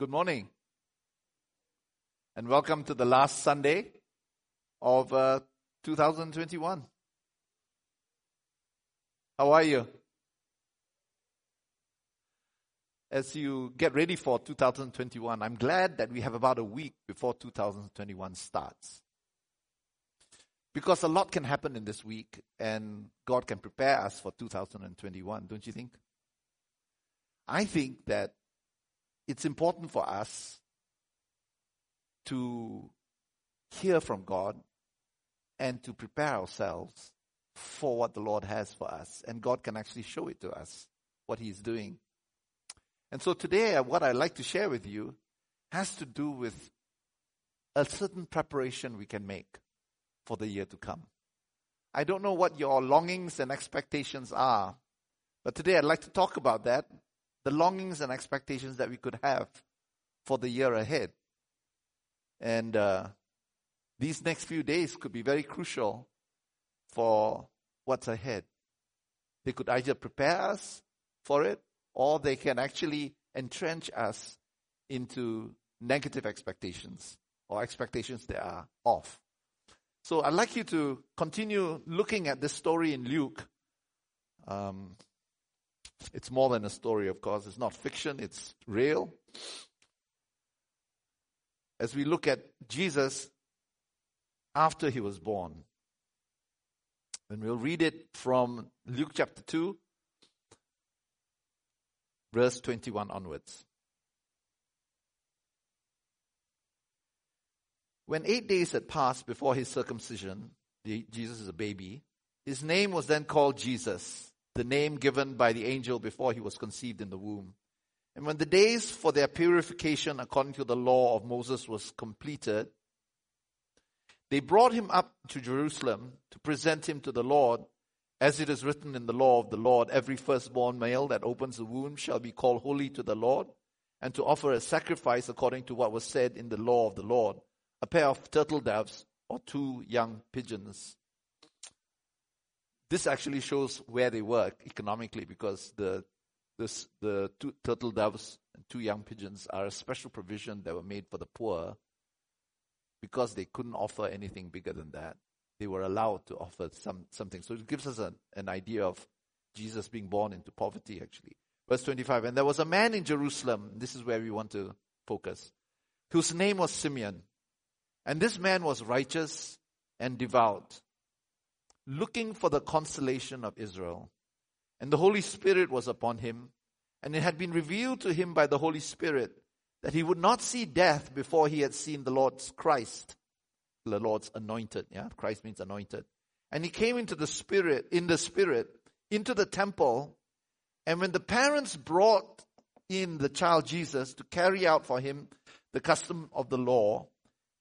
Good morning. And welcome to the last Sunday of uh, 2021. How are you? As you get ready for 2021, I'm glad that we have about a week before 2021 starts. Because a lot can happen in this week and God can prepare us for 2021, don't you think? I think that it's important for us to hear from God and to prepare ourselves for what the Lord has for us. And God can actually show it to us, what He's doing. And so today, uh, what I'd like to share with you has to do with a certain preparation we can make for the year to come. I don't know what your longings and expectations are, but today I'd like to talk about that the longings and expectations that we could have for the year ahead. And uh, these next few days could be very crucial for what's ahead. They could either prepare us for it or they can actually entrench us into negative expectations or expectations that are off. So I'd like you to continue looking at this story in Luke. Um, it's more than a story, of course. It's not fiction, it's real. As we look at Jesus after he was born, and we'll read it from Luke chapter 2, verse 21 onwards. When eight days had passed before his circumcision, Jesus is a baby, his name was then called Jesus the name given by the angel before he was conceived in the womb. And when the days for their purification according to the law of Moses was completed, they brought him up to Jerusalem to present him to the Lord. As it is written in the law of the Lord, every firstborn male that opens the womb shall be called holy to the Lord, and to offer a sacrifice according to what was said in the law of the Lord, a pair of turtle doves or two young pigeons. This actually shows where they were economically because the this, the two turtle doves and two young pigeons are a special provision that were made for the poor because they couldn't offer anything bigger than that. They were allowed to offer some something. So it gives us a, an idea of Jesus being born into poverty actually. Verse 25, and there was a man in Jerusalem, this is where we want to focus, whose name was Simeon. And this man was righteous and devout looking for the consolation of Israel. And the Holy Spirit was upon him, and it had been revealed to him by the Holy Spirit that he would not see death before he had seen the Lord's Christ, the Lord's anointed. Yeah, Christ means anointed. And he came into the Spirit, in the Spirit, into the temple. And when the parents brought in the child Jesus to carry out for him the custom of the law,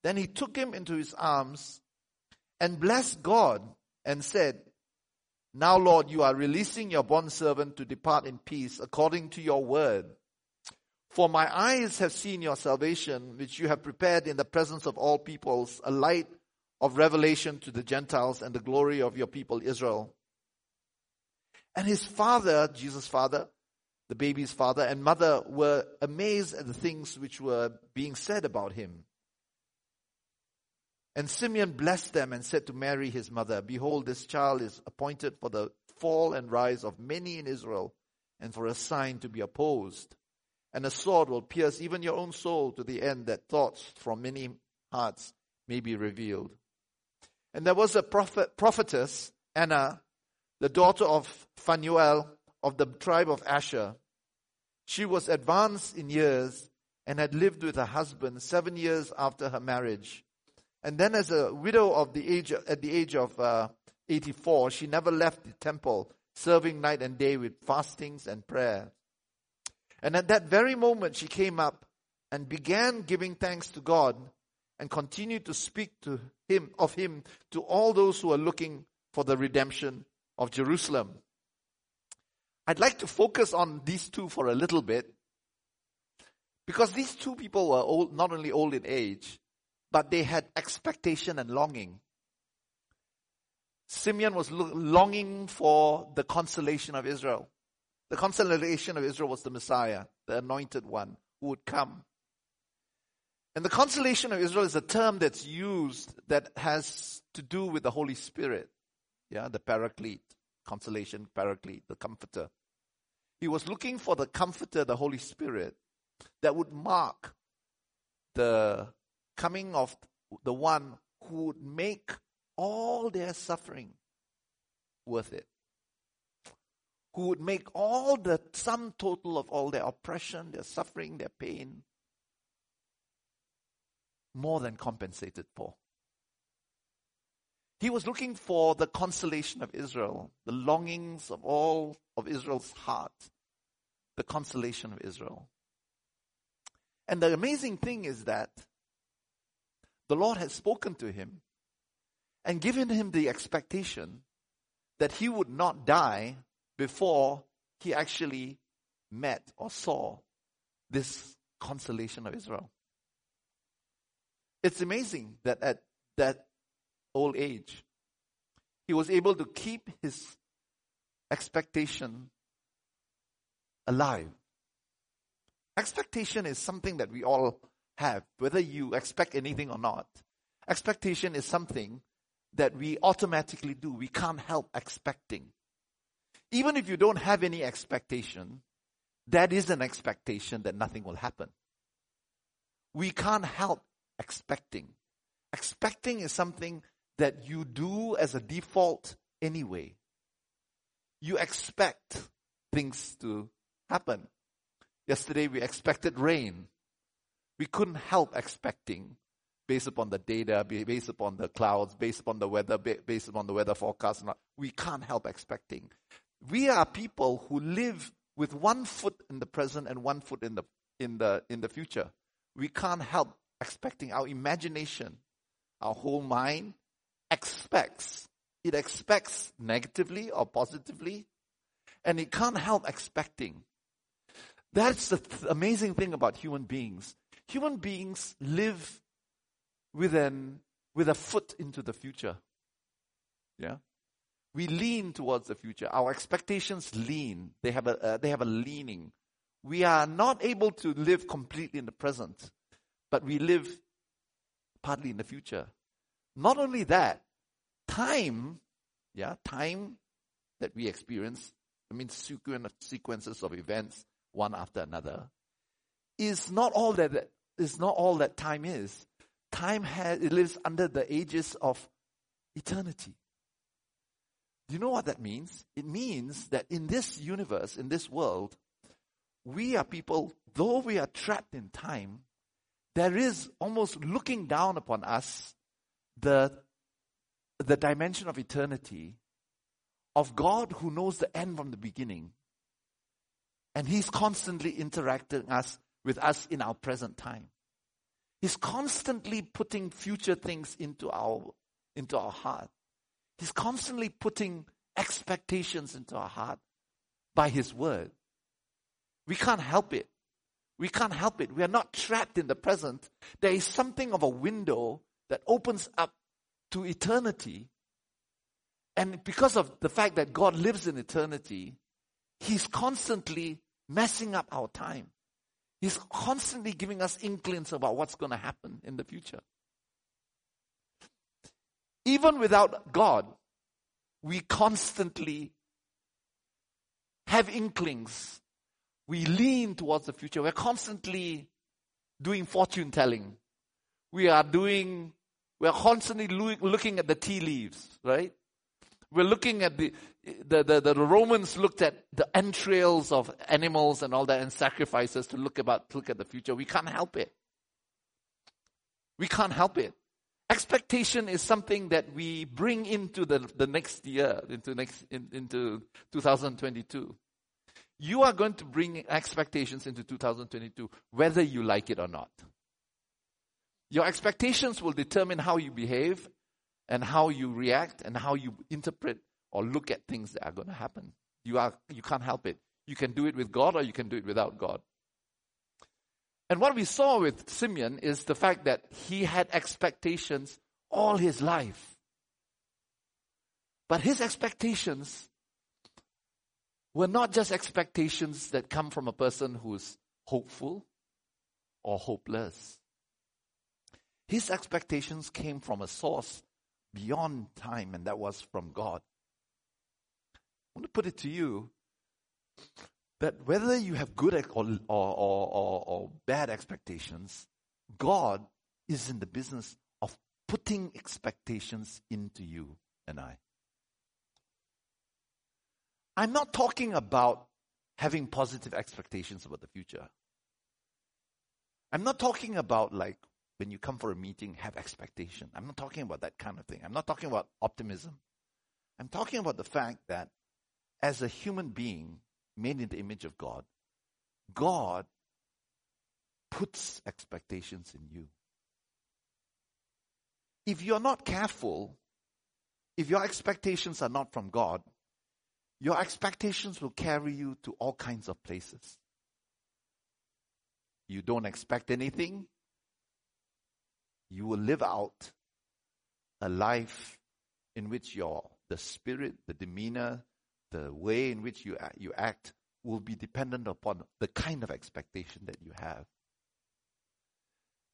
then he took him into his arms and blessed God and said, Now, Lord, you are releasing your bondservant to depart in peace according to your word. For my eyes have seen your salvation, which you have prepared in the presence of all peoples, a light of revelation to the Gentiles and the glory of your people Israel. And his father, Jesus' father, the baby's father and mother were amazed at the things which were being said about him. And Simeon blessed them and said to Mary, his mother, Behold, this child is appointed for the fall and rise of many in Israel, and for a sign to be opposed. And a sword will pierce even your own soul to the end that thoughts from many hearts may be revealed. And there was a prophet, prophetess, Anna, the daughter of Phanuel of the tribe of Asher. She was advanced in years and had lived with her husband seven years after her marriage and then, as a widow of the age at the age of uh, 84, she never left the temple, serving night and day with fastings and prayer. And at that very moment, she came up and began giving thanks to God and continued to speak to him of him to all those who are looking for the redemption of Jerusalem. I'd like to focus on these two for a little bit because these two people were old, not only old in age, but they had expectation and longing. Simeon was longing for the consolation of Israel. The consolation of Israel was the Messiah, the anointed one who would come And the consolation of Israel is a term that's used that has to do with the Holy Spirit. Yeah, the paraclete, consolation, paraclete, the comforter. He was looking for the comforter, the Holy Spirit, that would mark the coming of the one who would make all their suffering worth it. Who would make all the sum total of all their oppression, their suffering, their pain more than compensated for. He was looking for the consolation of Israel, the longings of all of Israel's heart, the consolation of Israel. And the amazing thing is that the Lord had spoken to him and given him the expectation that he would not die before he actually met or saw this consolation of Israel. It's amazing that at that old age, he was able to keep his expectation alive. Expectation is something that we all have, whether you expect anything or not. Expectation is something that we automatically do. We can't help expecting. Even if you don't have any expectation, that is an expectation that nothing will happen. We can't help expecting. Expecting is something that you do as a default anyway. You expect things to happen. Yesterday we expected rain. We couldn't help expecting based upon the data, based upon the clouds, based upon the weather, based upon the weather forecast. We can't help expecting. We are people who live with one foot in the present and one foot in the in the in the future. We can't help expecting. Our imagination, our whole mind expects. It expects negatively or positively, and it can't help expecting. That's the th- amazing thing about human beings. Human beings live with an with a foot into the future. Yeah, we lean towards the future. Our expectations lean. They have a uh, they have a leaning. We are not able to live completely in the present, but we live partly in the future. Not only that, time, yeah, time that we experience, I mean, sequences of events, one after another, is not all that is not all that time is. Time has it lives under the ages of eternity. Do you know what that means? It means that in this universe, in this world, we are people, though we are trapped in time, there is almost looking down upon us the, the dimension of eternity of God who knows the end from the beginning. And He's constantly interacting us with us in our present time. He's constantly putting future things into our, into our heart. He's constantly putting expectations into our heart by His word. We can't help it. We can't help it. We are not trapped in the present. There is something of a window that opens up to eternity. And because of the fact that God lives in eternity, He's constantly messing up our time. He's constantly giving us inklings about what's going to happen in the future. Even without God, we constantly have inklings we lean towards the future. We're constantly doing fortune telling. We are doing, we're constantly looking at the tea leaves, right? We're looking at the, the, the, the, Romans looked at the entrails of animals and all that and sacrifices to look about, to look at the future. We can't help it. We can't help it. Expectation is something that we bring into the, the next year, into next, in, into 2022 you are going to bring expectations into 2022, whether you like it or not. Your expectations will determine how you behave and how you react and how you interpret or look at things that are going to happen. You, are, you can't help it. You can do it with God or you can do it without God. And what we saw with Simeon is the fact that he had expectations all his life. But his expectations were not just expectations that come from a person who's hopeful or hopeless. His expectations came from a source beyond time, and that was from God. Want to put it to you that whether you have good or, or, or, or, bad expectations, God is in the business of putting expectations into you and I. I'm not talking about having positive expectations about the future. I'm not talking about like when you come for a meeting, have expectation. I'm not talking about that kind of thing. I'm not talking about optimism. I'm talking about the fact that as a human being made in the image of God, God puts expectations in you. If you're not careful, if your expectations are not from God, your expectations will carry you to all kinds of places. You don't expect anything, you will live out a life in which your the spirit, the demeanor, the way in which you you act will be dependent upon the kind of expectation that you have.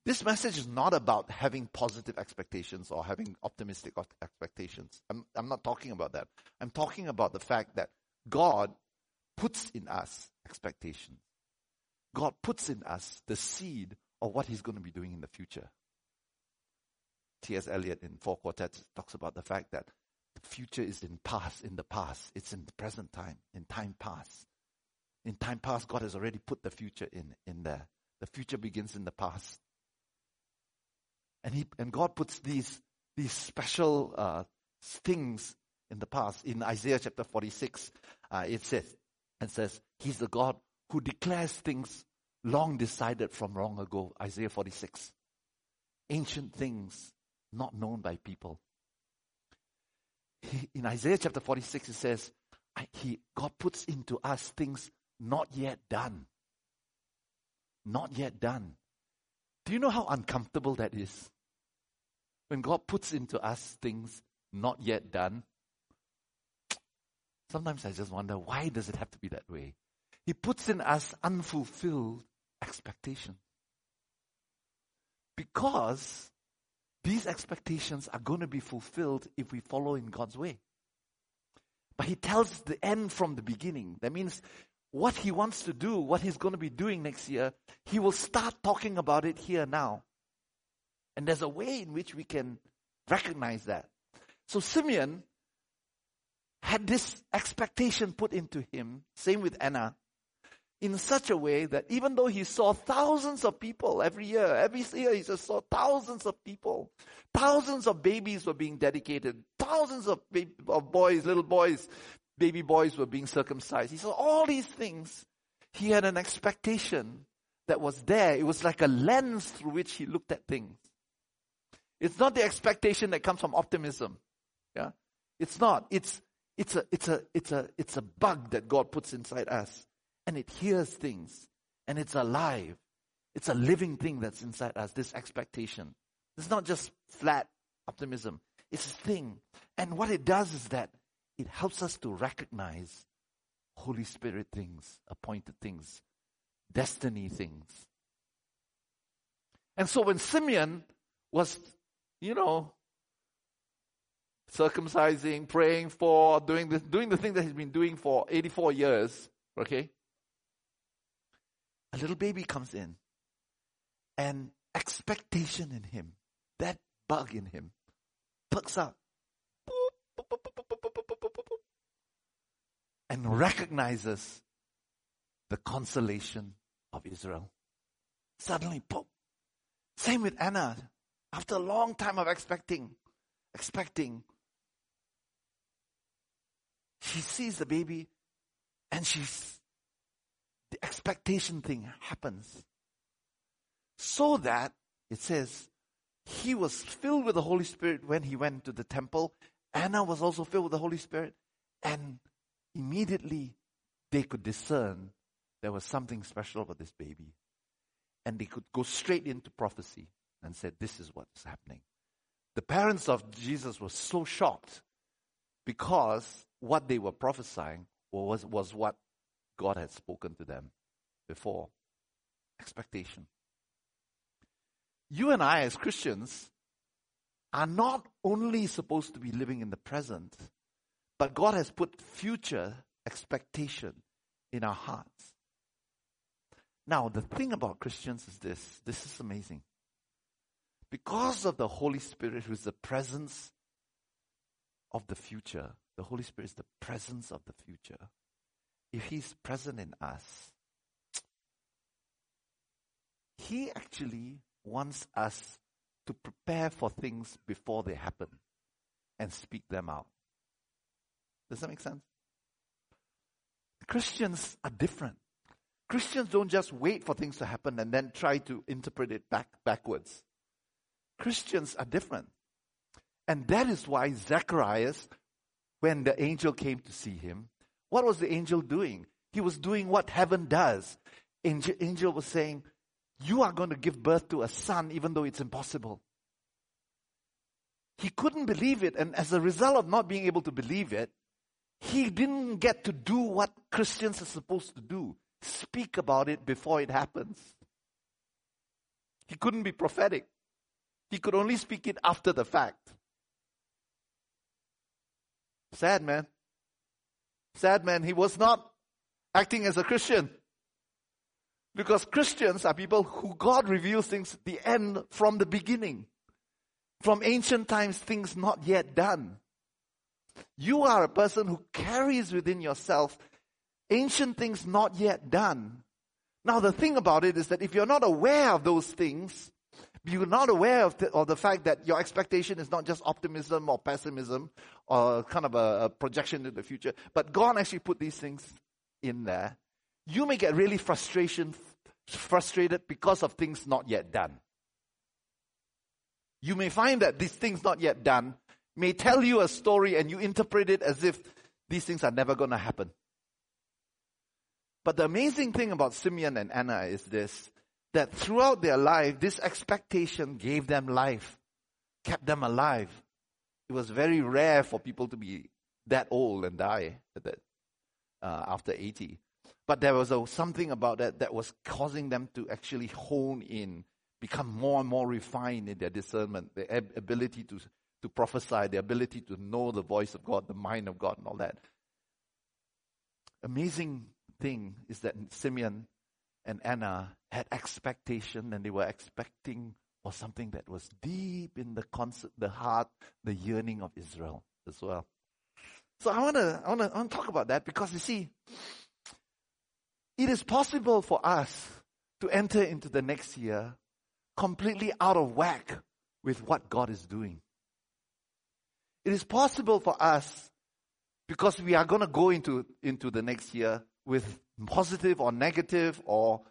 This message is not about having positive expectations or having optimistic expectations. I'm, I'm not talking about that. I'm talking about the fact that God puts in us expectations. God puts in us the seed of what He's going to be doing in the future. T.S. Eliot in Four Quartets talks about the fact that the future is in past, in the past. It's in the present time, in time past. In time past, God has already put the future in, in there. The future begins in the past. And he, and God puts these, these special, uh, things in the past. In Isaiah chapter 46, uh, it says, it says, He's the God who declares things long decided from long ago. Isaiah 46. Ancient things not known by people. In Isaiah chapter 46, it says, he, God puts into us things not yet done. Not yet done. Do you know how uncomfortable that is? When God puts into us things not yet done, sometimes I just wonder why does it have to be that way? He puts in us unfulfilled expectations. Because these expectations are going to be fulfilled if we follow in God's way. But he tells the end from the beginning. That means what he wants to do, what he's going to be doing next year, he will start talking about it here now. And there's a way in which we can recognize that. So Simeon had this expectation put into him, same with Anna, in such a way that even though he saw thousands of people every year, every year he just saw thousands of people, thousands of babies were being dedicated, thousands of, baby, of boys, little boys, baby boys were being circumcised. He saw all these things. He had an expectation that was there. It was like a lens through which he looked at things. It's not the expectation that comes from optimism. Yeah. It's not. It's, it's a, it's a, it's a, it's a bug that God puts inside us and it hears things and it's alive. It's a living thing that's inside us, this expectation. It's not just flat optimism. It's a thing. And what it does is that it helps us to recognize Holy Spirit things, appointed things, destiny things. And so when Simeon was, you know, circumcising, praying for, doing the, doing the thing that he's been doing for 84 years, okay? A little baby comes in and expectation in him, that bug in him, perks up and recognizes the consolation of Israel. Suddenly, pop. Same with Anna. After a long time of expecting, expecting, she sees the baby and she's the expectation thing happens. So that, it says, he was filled with the Holy Spirit when he went to the temple. Anna was also filled with the Holy Spirit. And immediately they could discern there was something special about this baby. And they could go straight into prophecy and said, This is what's happening. The parents of Jesus were so shocked because what they were prophesying was, was what God had spoken to them before. Expectation. you and I, as Christians, are not only supposed to be living in the present, but God has put future expectation in our hearts. Now, the thing about Christians is this this is amazing. Because of the Holy Spirit, who is the presence of the future, the Holy Spirit is the presence of the future. If He's present in us, He actually wants us to prepare for things before they happen and speak them out. Does that make sense? Christians are different. Christians don't just wait for things to happen and then try to interpret it back backwards. Christians are different. And that is why Zacharias, when the angel came to see him, what was the angel doing? He was doing what heaven does. Angel, angel was saying, You are going to give birth to a son, even though it's impossible. He couldn't believe it, and as a result of not being able to believe it, he didn't get to do what Christians are supposed to do speak about it before it happens. He couldn't be prophetic, he could only speak it after the fact. Sad man. Sad man. He was not acting as a Christian. Because Christians are people who God reveals things the end from the beginning. From ancient times, things not yet done. You are a person who carries within yourself ancient things not yet done. Now, the thing about it is that if you're not aware of those things, you're not aware of the, of the fact that your expectation is not just optimism or pessimism or kind of a, a projection into the future, but God actually put these things in there. You may get really frustration, frustrated because of things not yet done. You may find that these things not yet done may tell you a story and you interpret it as if these things are never going to happen. But the amazing thing about Simeon and Anna is this that throughout their life, this expectation gave them life, kept them alive. It was very rare for people to be that old and die that, uh, after 80. But there was a, something about that that was causing them to actually hone in, become more and more refined in their discernment, their ability to to prophesy, the ability to know the voice of God, the mind of God, and all that. Amazing thing is that Simeon and Anna had expectation and they were expecting for something that was deep in the concept, the heart, the yearning of Israel as well. So I want to I want to talk about that because you see, it is possible for us to enter into the next year completely out of whack with what God is doing. It is possible for us because we are going to go into, into the next year with positive or negative or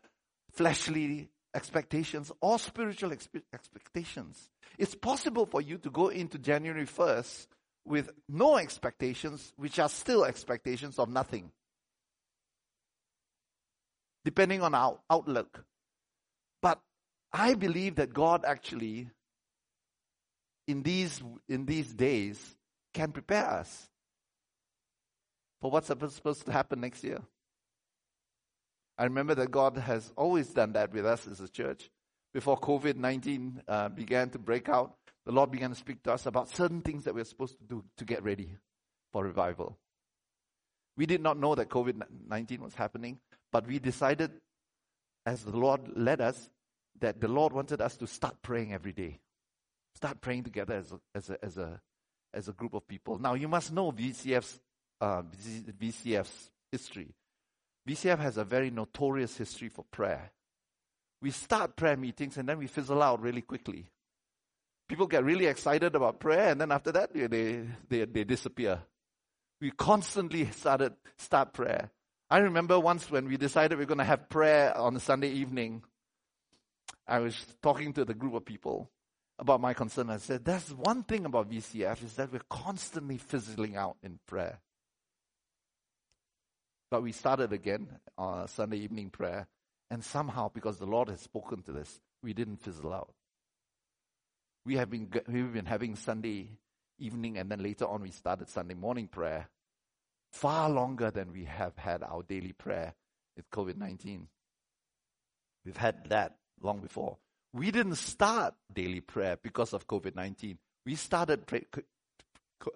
fleshly expectations or spiritual expe- expectations. It's possible for you to go into January 1st with no expectations, which are still expectations of nothing. Depending on our outlook. But I believe that God actually in these, in these days can prepare us for what's supposed to happen next year. I remember that God has always done that with us as a church. Before COVID 19 uh, began to break out, the Lord began to speak to us about certain things that we're supposed to do to get ready for revival. We did not know that COVID 19 was happening, but we decided, as the Lord led us, that the Lord wanted us to start praying every day. Start praying together as a, as a, as a, as a group of people. Now, you must know VCF's, uh, VCF's history. VCF has a very notorious history for prayer. We start prayer meetings and then we fizzle out really quickly. People get really excited about prayer and then after that they, they, they disappear. We constantly started start prayer. I remember once when we decided we are going to have prayer on a Sunday evening, I was talking to the group of people about my concern. I said, that's one thing about VCF is that we're constantly fizzling out in prayer. But we started again on Sunday evening prayer, and somehow, because the Lord has spoken to us, we didn't fizzle out. We have been we've been having Sunday evening, and then later on we started Sunday morning prayer, far longer than we have had our daily prayer with COVID nineteen. We've had that long before we didn't start daily prayer because of COVID 19. We started pray,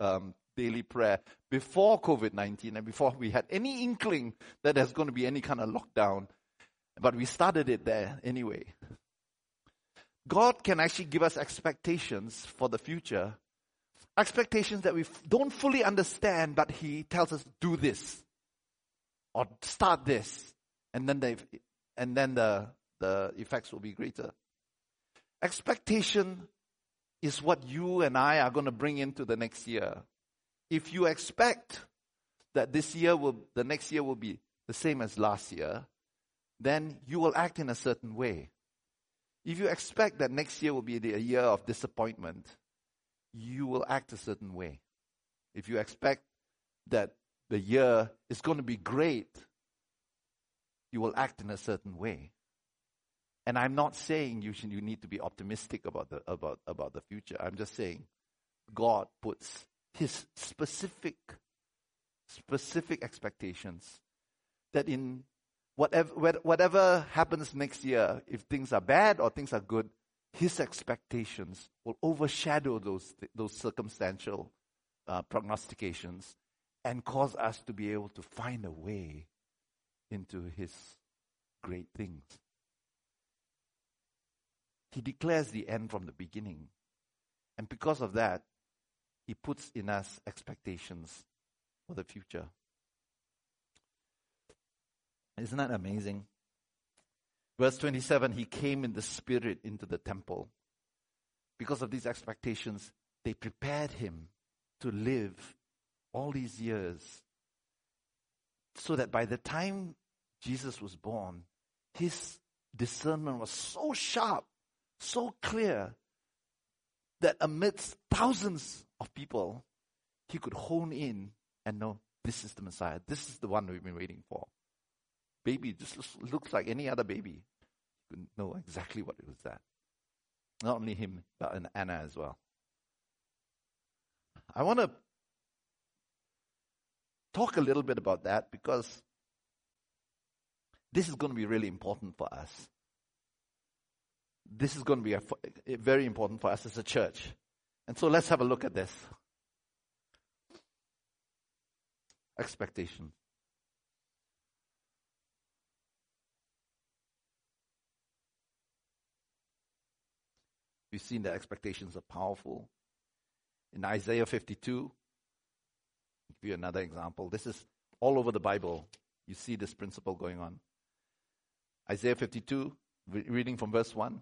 um, daily prayer before COVID 19 and before we had any inkling that there's going to be any kind of lockdown. But we started it there anyway. God can actually give us expectations for the future, expectations that we don't fully understand, but He tells us, do this or start this, and then, they, and then the, the effects will be greater. Expectation is what you and I are going to bring into the next year. If you expect that this year will, the next year will be the same as last year, then you will act in a certain way. If you expect that next year will be a year of disappointment, you will act a certain way. If you expect that the year is going to be great, you will act in a certain way. And I'm not saying you should, you need to be optimistic about the about about the future. I'm just saying God puts his specific specific expectations that in whatever whatever happens next year, if things are bad or things are good, his expectations will overshadow those those circumstantial uh, prognostications and cause us to be able to find a way into his great things. He declares the end from the beginning. And because of that, he puts in us expectations for the future. Isn't that amazing? Verse 27 He came in the Spirit into the temple. Because of these expectations, they prepared him to live all these years so that by the time Jesus was born, his discernment was so sharp, so clear, that amidst thousands of people, he could hone in and know this is the Messiah. This is the one we've been waiting for. Baby just looks like any other baby. You could know exactly what it was that. Not only him, but Anna as well. I want to talk a little bit about that because this is going to be really important for us. This is going to be a, very important for us as a church. And so let's have a look at this. Expectation. We've seen that expectations are powerful. In Isaiah 52, I'll give you another example. This is all over the Bible. You see this principle going on. Isaiah 52, reading from verse 1.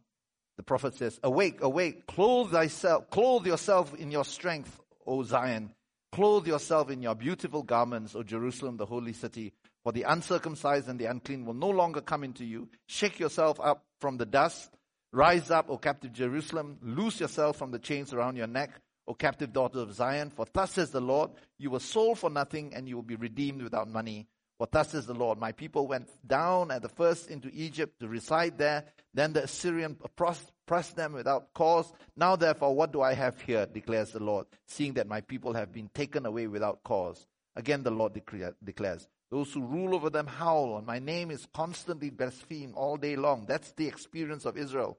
The prophet says, Awake, awake, clothe thyself, clothe yourself in your strength, O Zion. Clothe yourself in your beautiful garments, O Jerusalem, the holy city. For the uncircumcised and the unclean will no longer come into you. Shake yourself up from the dust. Rise up, O captive Jerusalem. Loose yourself from the chains around your neck. O captive daughter of Zion, for thus says the Lord, you were sold for nothing and you will be redeemed without money. For thus says the Lord, my people went down at the first into Egypt to reside there. Then the Assyrian pressed them without cause. Now therefore, what do I have here, declares the Lord, seeing that my people have been taken away without cause. Again the Lord declares, those who rule over them howl, and my name is constantly blasphemed all day long. That's the experience of Israel.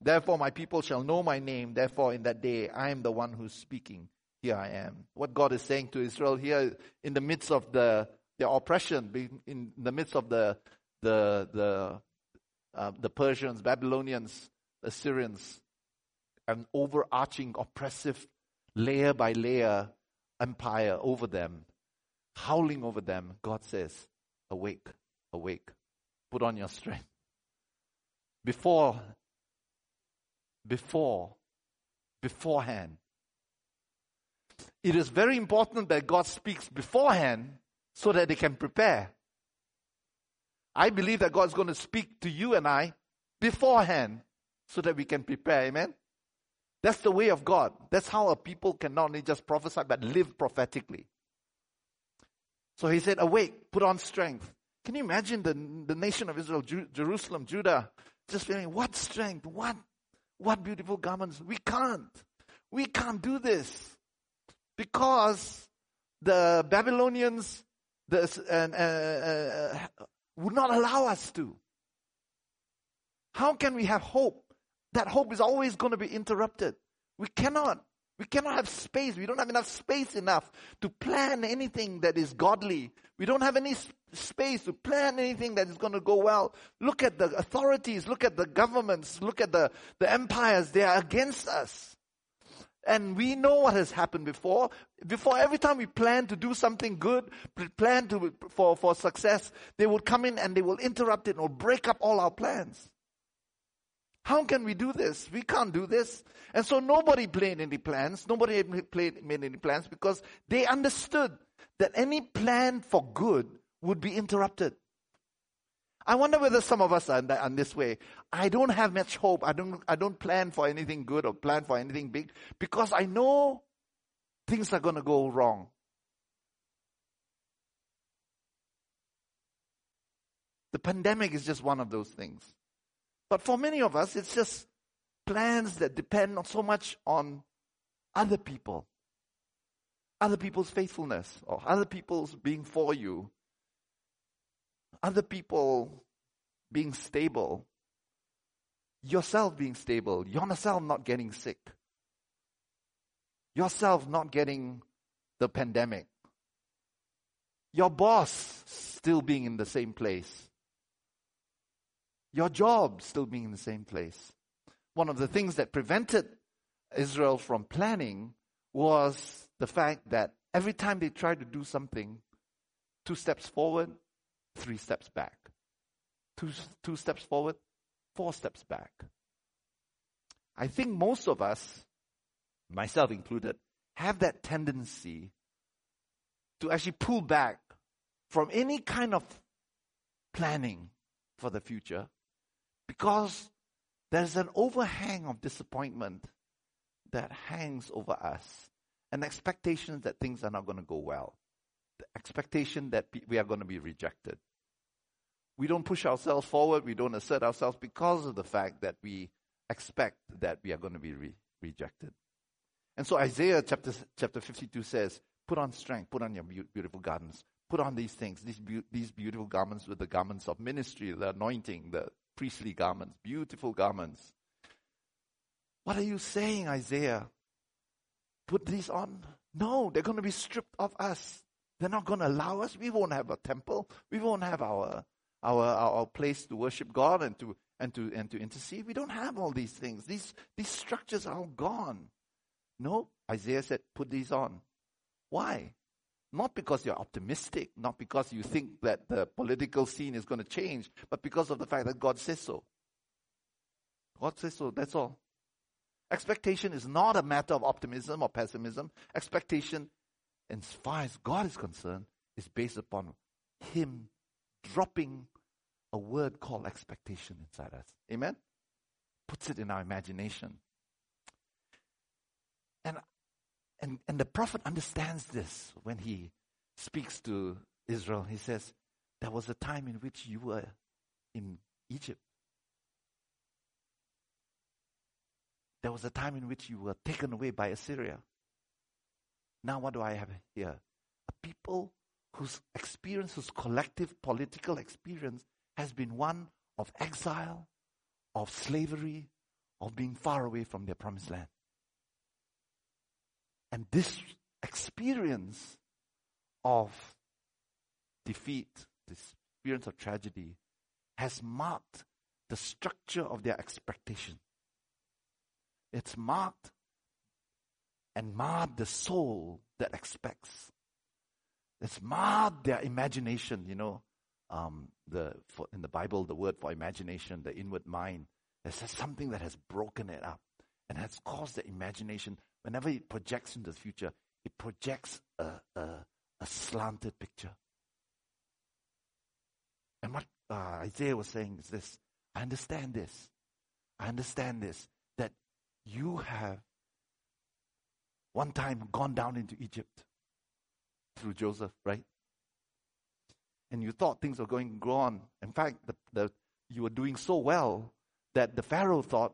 Therefore, my people shall know my name. Therefore, in that day, I am the one who's speaking. Here I am. What God is saying to Israel here in the midst of the, the oppression, in the midst of the, the, the, uh, the Persians, Babylonians, Assyrians, an overarching oppressive layer by layer empire over them howling over them, God says, Awake, awake, put on your strength. Before, before, beforehand. It is very important that God speaks beforehand so that they can prepare. I believe that God is going to speak to you and I beforehand so that we can prepare. Amen? That's the way of God. That's how a people can not only just prophesy but live prophetically. So he said, Awake, put on strength. Can you imagine the, the nation of Israel, Ju- Jerusalem, Judah, just feeling, What strength? What, what beautiful garments? We can't. We can't do this. Because the Babylonians the, uh, uh, uh, would not allow us to. How can we have hope that hope is always going to be interrupted. We cannot. We cannot have space. We don't have enough space enough to plan anything that is godly. We don't have any space to plan anything that is going to go well. Look at the authorities. Look at the governments. Look at the, the empires. They are against us. And we know what has happened before. Before every time we plan to do something good, plan to, for, for success, they will come in and they will interrupt it or break up all our plans. How can we do this? We can't do this. And so nobody played any plans. Nobody played, made any plans because they understood that any plan for good would be interrupted. I wonder whether some of us are in, that, in this way. I don't have much hope. I don't, I don't plan for anything good or plan for anything big because I know things are going to go wrong. The pandemic is just one of those things. But for many of us, it's just plans that depend not so much on other people, other people's faithfulness, or other people's being for you, other people being stable, yourself being stable, yourself not getting sick, yourself not getting the pandemic, your boss still being in the same place, your job still being in the same place. One of the things that prevented Israel from planning was the fact that every time they tried to do something, two steps forward, three steps back. Two, two steps forward, four steps back. I think most of us, myself included, have that tendency to actually pull back from any kind of planning for the future because there's an overhang of disappointment that hangs over us and expectations that things are not going to go well the expectation that we are going to be rejected. We don't push ourselves forward, we don't assert ourselves because of the fact that we expect that we are going to be re- rejected. And so Isaiah chapter, chapter 52 says, Put on strength, put on your beautiful garments, put on these things, these, be- these beautiful garments with the garments of ministry, the anointing, the priestly garments, beautiful garments. What are you saying, Isaiah? Put these on? No, they're going to be stripped of us. They're not going to allow us. We won't have a temple. We won't have our, our, our place to worship God and to, and to, and to intercede. We don't have all these things. These, these structures are all gone. No, Isaiah said, put these on. Why? Not because you're optimistic, not because you think that the political scene is going to change, but because of the fact that God says so. God says so, that's all. Expectation is not a matter of optimism or pessimism. Expectation as far as God is concerned, is based upon Him dropping a word called expectation inside us. Amen? Puts it in our imagination. And, and, and the prophet understands this when he speaks to Israel. He says, There was a time in which you were in Egypt. There was a time in which you were taken away by Assyria. Now, what do I have here? A people whose experience, whose collective political experience has been one of exile, of slavery, of being far away from their promised land. And this experience of defeat, this experience of tragedy, has marked the structure of their expectation. It's marked and marred the soul that expects. It's marred their imagination, you know. Um, the, for, in the Bible, the word for imagination, the inward mind, there's something that has broken it up and has caused the imagination, whenever it projects into the future, it projects a, a, a slanted picture. And what uh, Isaiah was saying is this I understand this. I understand this, that you have one time gone down into Egypt through Joseph, right? And you thought things were going on. In fact, the, the, you were doing so well that the Pharaoh thought,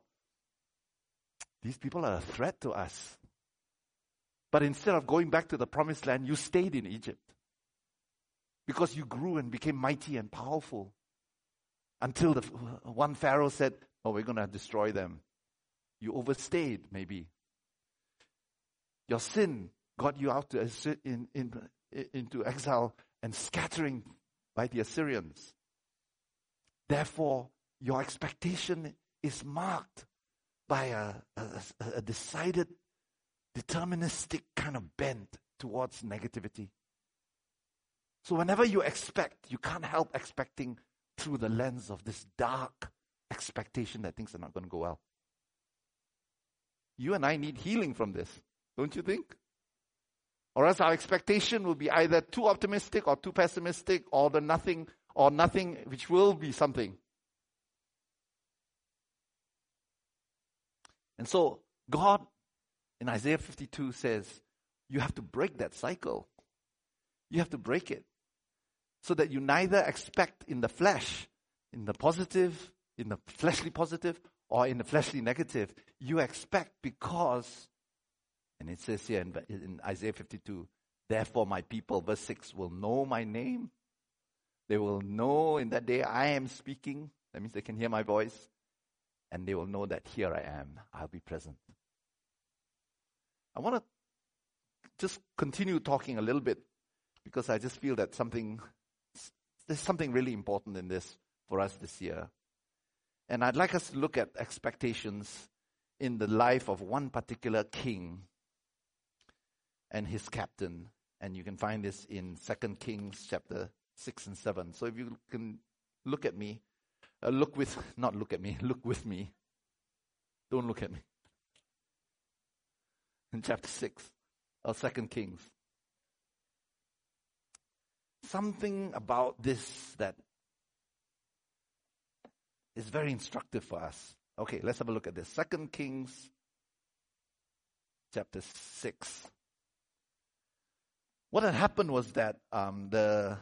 these people are a threat to us. But instead of going back to the promised land, you stayed in Egypt. Because you grew and became mighty and powerful. Until the one Pharaoh said, Oh, we're going to destroy them. You overstayed, maybe. Your sin got you out to, in, in, into exile and scattering by the Assyrians. Therefore, your expectation is marked by a, a, a decided, deterministic kind of bent towards negativity. So, whenever you expect, you can't help expecting through the lens of this dark expectation that things are not going to go well. You and I need healing from this, don't you think? Or else our expectation will be either too optimistic or too pessimistic or the nothing or nothing which will be something. And so God in Isaiah 52 says, you have to break that cycle. You have to break it so that you neither expect in the flesh, in the positive, in the fleshly positive, or in the fleshly negative. You expect because, and it says here in, in Isaiah 52, therefore my people, verse 6, will know my name. They will know in that day I am speaking. That means they can hear my voice. And they will know that here I am. I'll be present. I want to just continue talking a little bit because I just feel that something there's something really important in this for us this year. And I'd like us to look at expectations in the life of one particular king and his captain. And you can find this in 2 Kings chapter 6 and 7. So if you can look at me, uh, look with, not look at me, look with me. Don't look at me. In chapter 6 of 2 Kings something about this that is very instructive for us. Okay, let's have a look at this. Second Kings chapter 6. What had happened was that um, the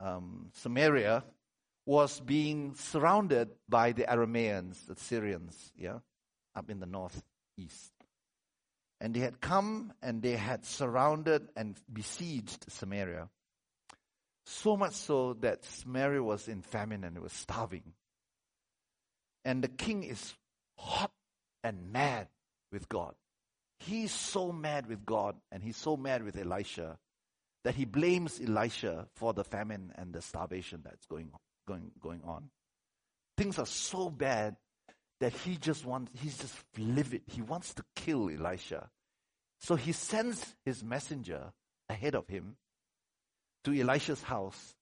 um, Samaria was being surrounded by the Arameans, the Syrians, yeah, up in the northeast. And they had come and they had surrounded and besieged Samaria. So much so that Samaria was in famine and it was starving. And the king is hot and mad with God. He's so mad with God and he's so mad with Elisha that he blames Elisha for the famine and the starvation that's going going going on. Things are so bad that he just wants he's just livid. He wants to kill Elisha. So he sends his messenger ahead of him to Elisha's house.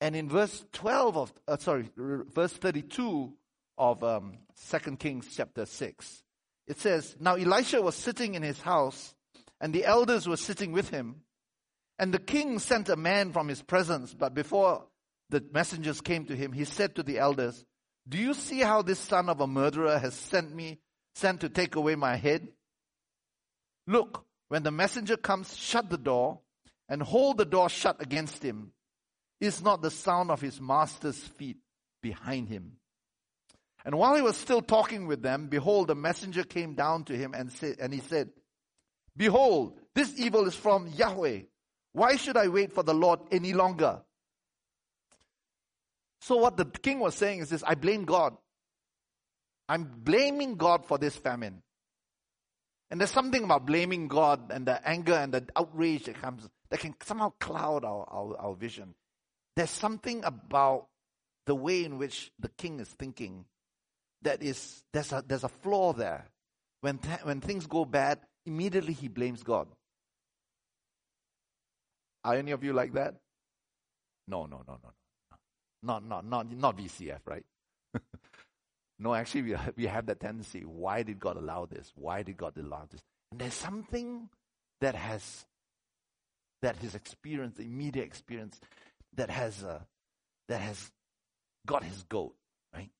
And in verse 12 of, uh, sorry, verse 32 of um, 2 Kings chapter 6, it says, Now Elisha was sitting in his house, and the elders were sitting with him. And the king sent a man from his presence, but before the messengers came to him, he said to the elders, Do you see how this son of a murderer has sent me, sent to take away my head? Look, when the messenger comes, shut the door and hold the door shut against him. Is not the sound of his master's feet behind him? And while he was still talking with them, behold, the messenger came down to him and said, and he said, Behold, this evil is from Yahweh. Why should I wait for the Lord any longer? So what the king was saying is this, I blame God. I'm blaming God for this famine. And there's something about blaming God and the anger and the outrage that comes that can somehow cloud our, our, our vision. There's something about the way in which the king is thinking that is there's a there's a flaw there. When th- when things go bad, immediately he blames God. Are any of you like that? No, no, no, no, no. Not not not not VCF, right? No, actually, we, we have that tendency. Why did God allow this? Why did God allow this? And there's something that has, that his experience, the immediate experience, that has, uh, that has got his goat, right?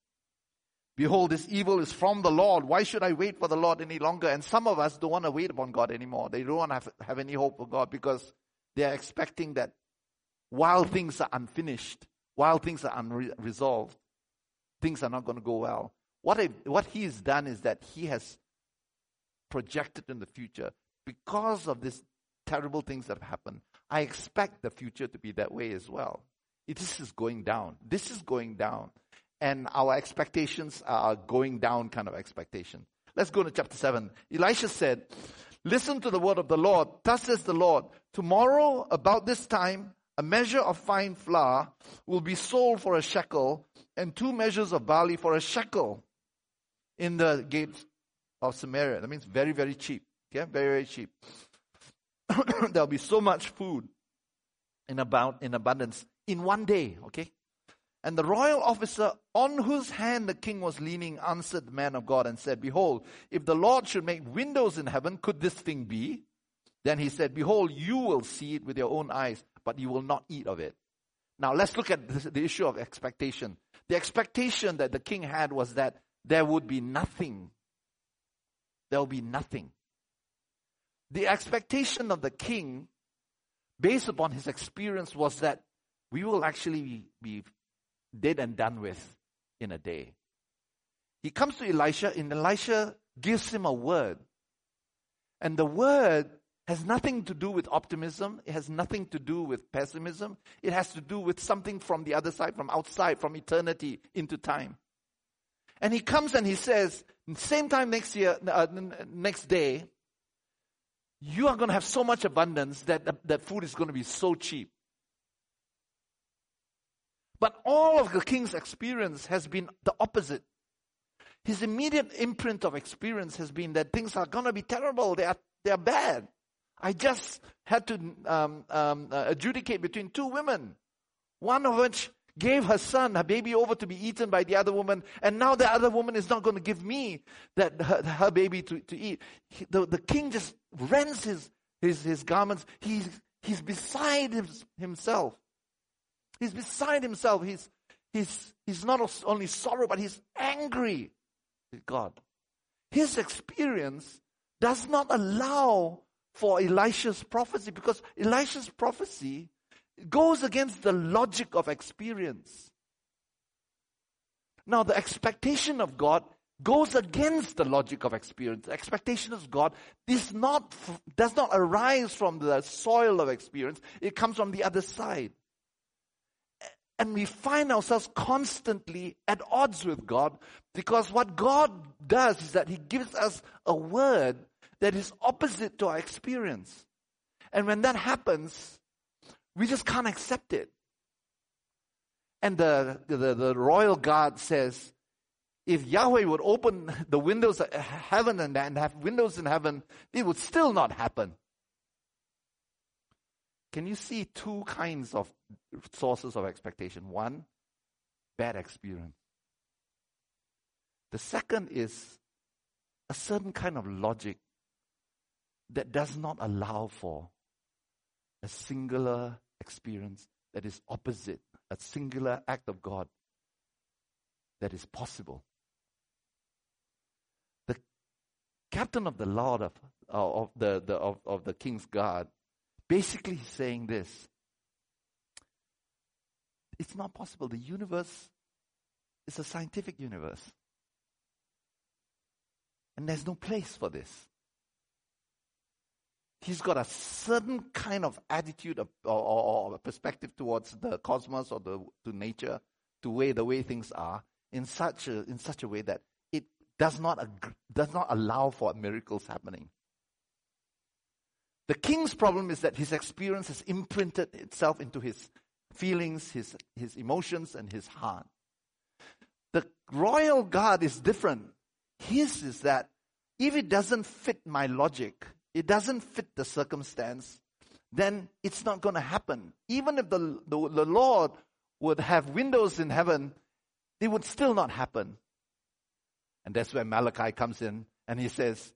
Behold, this evil is from the Lord. Why should I wait for the Lord any longer? And some of us don't want to wait upon God anymore. They don't want to have, have any hope for God because they are expecting that while things are unfinished, while things are unresolved, things are not going to go well. What, I, what he has done is that he has projected in the future because of these terrible things that have happened. I expect the future to be that way as well. This is going down. This is going down. and our expectations are going down kind of expectation. Let's go to chapter 7. Elisha said, Listen to the word of the Lord. Thus says the Lord, tomorrow about this time, a measure of fine flour will be sold for a shekel, and two measures of barley for a shekel in the gates of Samaria. That means very, very cheap. Okay, very, very cheap. There'll be so much food in about in abundance in one day. Okay, and the royal officer on whose hand the king was leaning answered the man of God and said, Behold, if the Lord should make windows in heaven, could this thing be? Then he said, Behold, you will see it with your own eyes, but you will not eat of it. Now let's look at the issue of expectation. The expectation that the king had was that there would be nothing. There will be nothing. The expectation of the king, based upon his experience, was that we will actually be, be dead and done with in a day. He comes to Elisha, and Elisha gives him a word. And the word has nothing to do with optimism. It has nothing to do with pessimism. It has to do with something from the other side, from outside, from eternity into time. And he comes and he says, same time next year, uh, next day, you are going to have so much abundance that that food is going to be so cheap. But all of the king's experience has been the opposite. His immediate imprint of experience has been that things are going to be terrible. They are, they are bad. I just had to um, um, uh, adjudicate between two women, one of which gave her son, her baby, over to be eaten by the other woman, and now the other woman is not going to give me that her, her baby to, to eat. He, the, the king just rends his, his, his garments. He's, he's beside his, himself. He's beside himself. He's, he's, he's not only sorrow, but he's angry with God. His experience does not allow for Elisha's prophecy because Elisha's prophecy goes against the logic of experience. Now, the expectation of God goes against the logic of experience. The expectation of God is not, does not arise from the soil of experience. It comes from the other side. And we find ourselves constantly at odds with God because what God does is that He gives us a word that is opposite to our experience. And when that happens, we just can't accept it. And the, the, the royal guard says, if Yahweh would open the windows of heaven and, and have windows in heaven, it would still not happen. Can you see two kinds of sources of expectation? One, bad experience. The second is a certain kind of logic that does not allow for a singular experience that is opposite, a singular act of God that is possible. The captain of the Lord of, of, the, the, of, of the king's guard basically saying this it's not possible. The universe is a scientific universe. And there's no place for this. He's got a certain kind of attitude or, or, or perspective towards the cosmos or the, to nature, to way the way things are, in such a, in such a way that it does not, does not allow for miracles happening. The king's problem is that his experience has imprinted itself into his feelings, his, his emotions, and his heart. The royal guard is different. His is that if it doesn't fit my logic, it doesn't fit the circumstance, then it's not going to happen. Even if the, the, the Lord would have windows in heaven, it would still not happen. And that's where Malachi comes in and he says,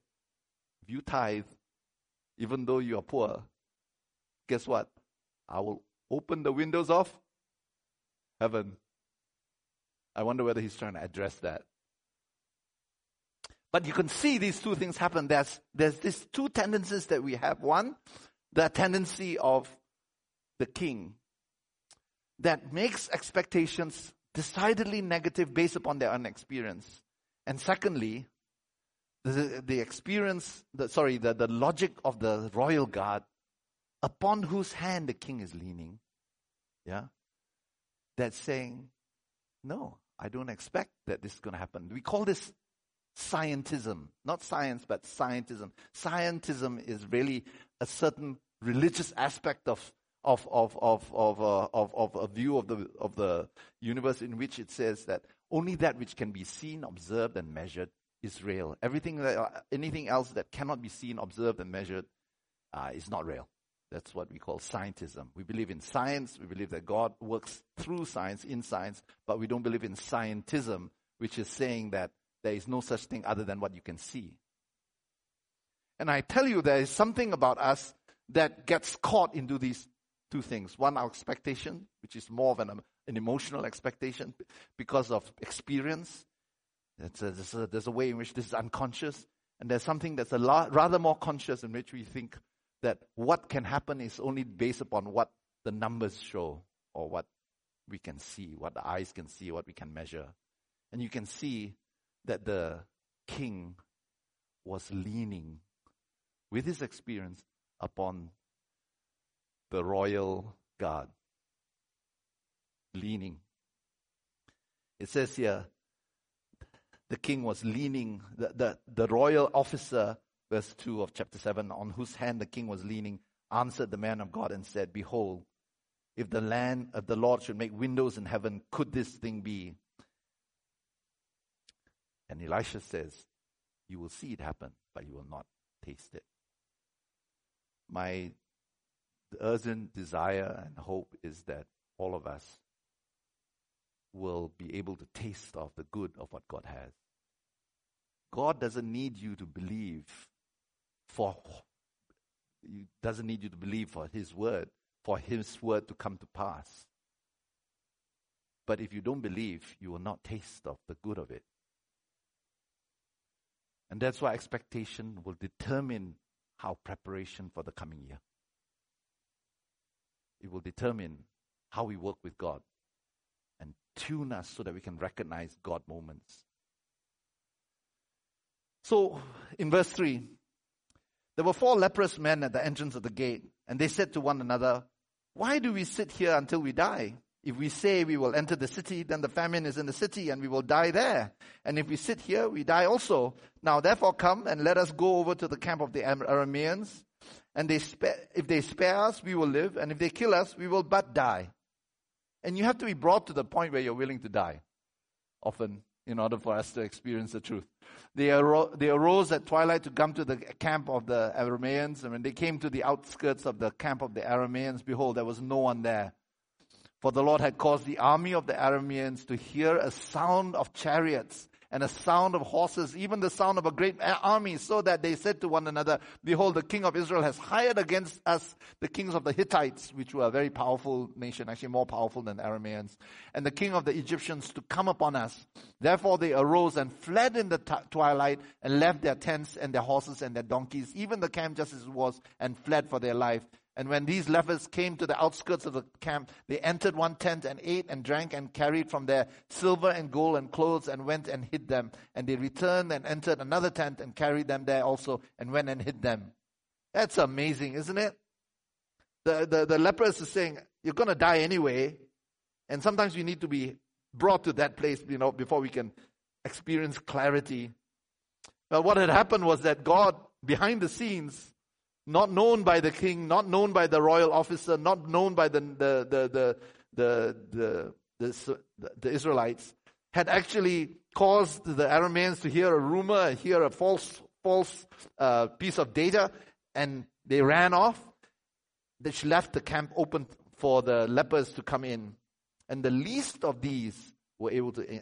if you tithe, even though you are poor, guess what? I will open the windows of heaven. I wonder whether he's trying to address that. But you can see these two things happen. There's, there's these two tendencies that we have. One, the tendency of the king that makes expectations decidedly negative based upon their own experience. And secondly, the, experience, the, sorry, the, the logic of the royal guard upon whose hand the king is leaning, yeah, that's saying, no, I don't expect that this is going to happen. We call this scientism. Not science, but scientism. Scientism is really a certain religious aspect of of of of of, uh, of, of a view of the of the universe in which it says that only that which can be seen, observed, and measured is real. Everything that, anything else that cannot be seen, observed, and measured uh, is not real. That's what we call scientism. We believe in science. We believe that God works through science, in science, but we don't believe in scientism, which is saying that there is no such thing other than what you can see. And I tell you, there is something about us that gets caught into these two things. One, our expectation, which is more of an, an emotional expectation because of experience. A, there's, a, there's, a, way in which this is unconscious. And there's something that's a lot, rather more conscious in which we think that what can happen is only based upon what the numbers show or what we can see, what the eyes can see, what we can measure. And you can see that the king was leaning with his experience upon the royal guard. Leaning. It says here, the king was leaning, the, the, the royal officer, verse 2 of chapter 7, on whose hand the king was leaning, answered the man of God and said, Behold, if the land of the Lord should make windows in heaven, could this thing be? And Elisha says, You will see it happen, but you will not taste it. My urgent desire and hope is that all of us will be able to taste of the good of what God has. God doesn't need you to believe for he doesn't need you to believe for his word, for his word to come to pass. But if you don't believe, you will not taste of the good of it. And that's why expectation will determine how preparation for the coming year. It will determine how we work with God and tune us so that we can recognize God moments. So, in verse 3, there were four leprous men at the entrance of the gate, and they said to one another, Why do we sit here until we die? If we say we will enter the city, then the famine is in the city and we will die there. And if we sit here, we die also. Now therefore come and let us go over to the camp of the Arameans. And they if they spare us, we will live. And if they kill us, we will but die. And you have to be brought to the point where you're willing to die. Often, in order for us to experience the truth. They, aro- they arose at twilight to come to the camp of the Arameans. And when they came to the outskirts of the camp of the Arameans, behold, there was no one there for the Lord had caused the army of the Arameans to hear a sound of chariots and a sound of horses, even the sound of a great army, so that they said to one another, Behold, the king of Israel has hired against us the kings of the Hittites, which were a very powerful nation, actually more powerful than the Arameans, and the king of the Egyptians to come upon us. Therefore they arose and fled in the t- twilight and left their tents and their horses and their donkeys, even the camp just as it was, and fled for their life. And when these lepers came to the outskirts of the camp, they entered one tent and ate and drank and carried from there silver and gold and clothes and went and hid them. And they returned and entered another tent and carried them there also and went and hid them. That's amazing, isn't it? The, the, the lepers are saying, you're going to die anyway. And sometimes we need to be brought to that place, you know, before we can experience clarity. Well, what had happened was that God, behind the scenes, not known by the king, not known by the royal officer, not known by the, the, the, the, the, the, the Israelites, had actually caused the Arameans to hear a rumor, hear a false, false uh, piece of data, and they ran off. They left the camp open for the lepers to come in. And the least of these were able to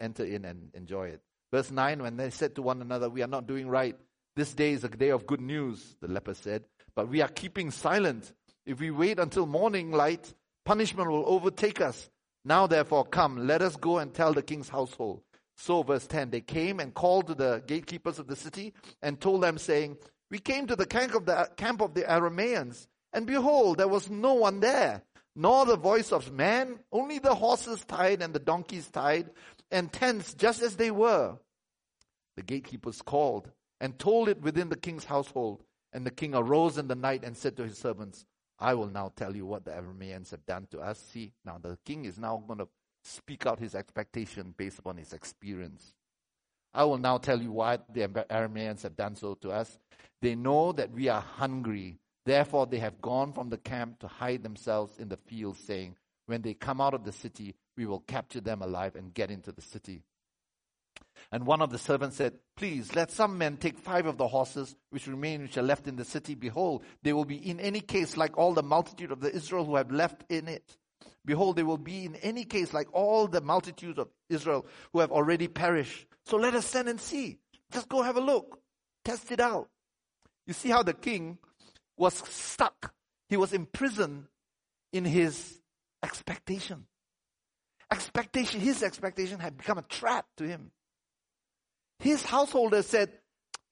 enter in and enjoy it. Verse 9, when they said to one another, We are not doing right, this day is a day of good news, the leper said, but we are keeping silent. If we wait until morning light, punishment will overtake us. Now therefore come, let us go and tell the king's household. So verse 10, they came and called to the gatekeepers of the city and told them saying, we came to the camp of the, camp of the Arameans and behold, there was no one there, nor the voice of man, only the horses tied and the donkeys tied and tents just as they were. The gatekeepers called and told it within the king's household. And the king arose in the night and said to his servants, I will now tell you what the Arameans have done to us. See, now the king is now going to speak out his expectation based upon his experience. I will now tell you why the Arameans have done so to us. They know that we are hungry. Therefore, they have gone from the camp to hide themselves in the fields, saying, When they come out of the city, we will capture them alive and get into the city. And one of the servants said, Please, let some men take five of the horses which remain, which are left in the city. Behold, they will be in any case like all the multitude of the Israel who have left in it. Behold, they will be in any case like all the multitude of Israel who have already perished. So let us send and see. Just go have a look. Test it out. You see how the king was stuck. He was imprisoned in his expectation. Expectation, his expectation had become a trap to him. His householders said,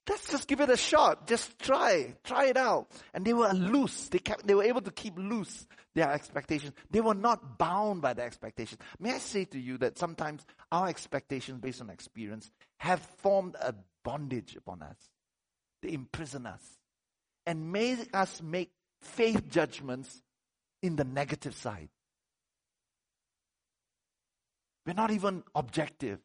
let's just give it a shot. Just try, try it out. And they were loose. They kept, they were able to keep loose their expectations. They were not bound by their expectations. May I say to you that sometimes our expectations based on experience have formed a bondage upon us. They imprison us and make us make faith judgments in the negative side. We're not even objective.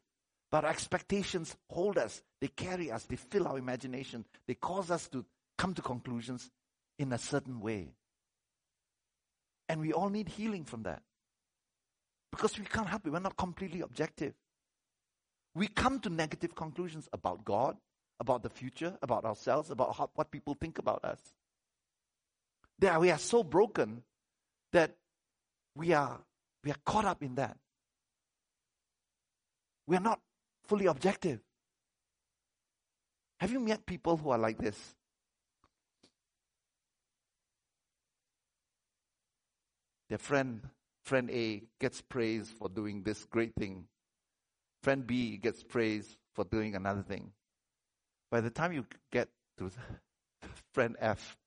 But our expectations hold us, they carry us, they fill our imagination, they cause us to come to conclusions in a certain way. And we all need healing from that. Because we can't help it, we're not completely objective. We come to negative conclusions about God, about the future, about ourselves, about how, what people think about us. There, we are so broken that we are, we are caught up in that. We are not fully objective. Have you met people who are like this? Their friend, friend A, gets praise for doing this great thing. Friend B gets praise for doing another thing. By the time you get to friend F,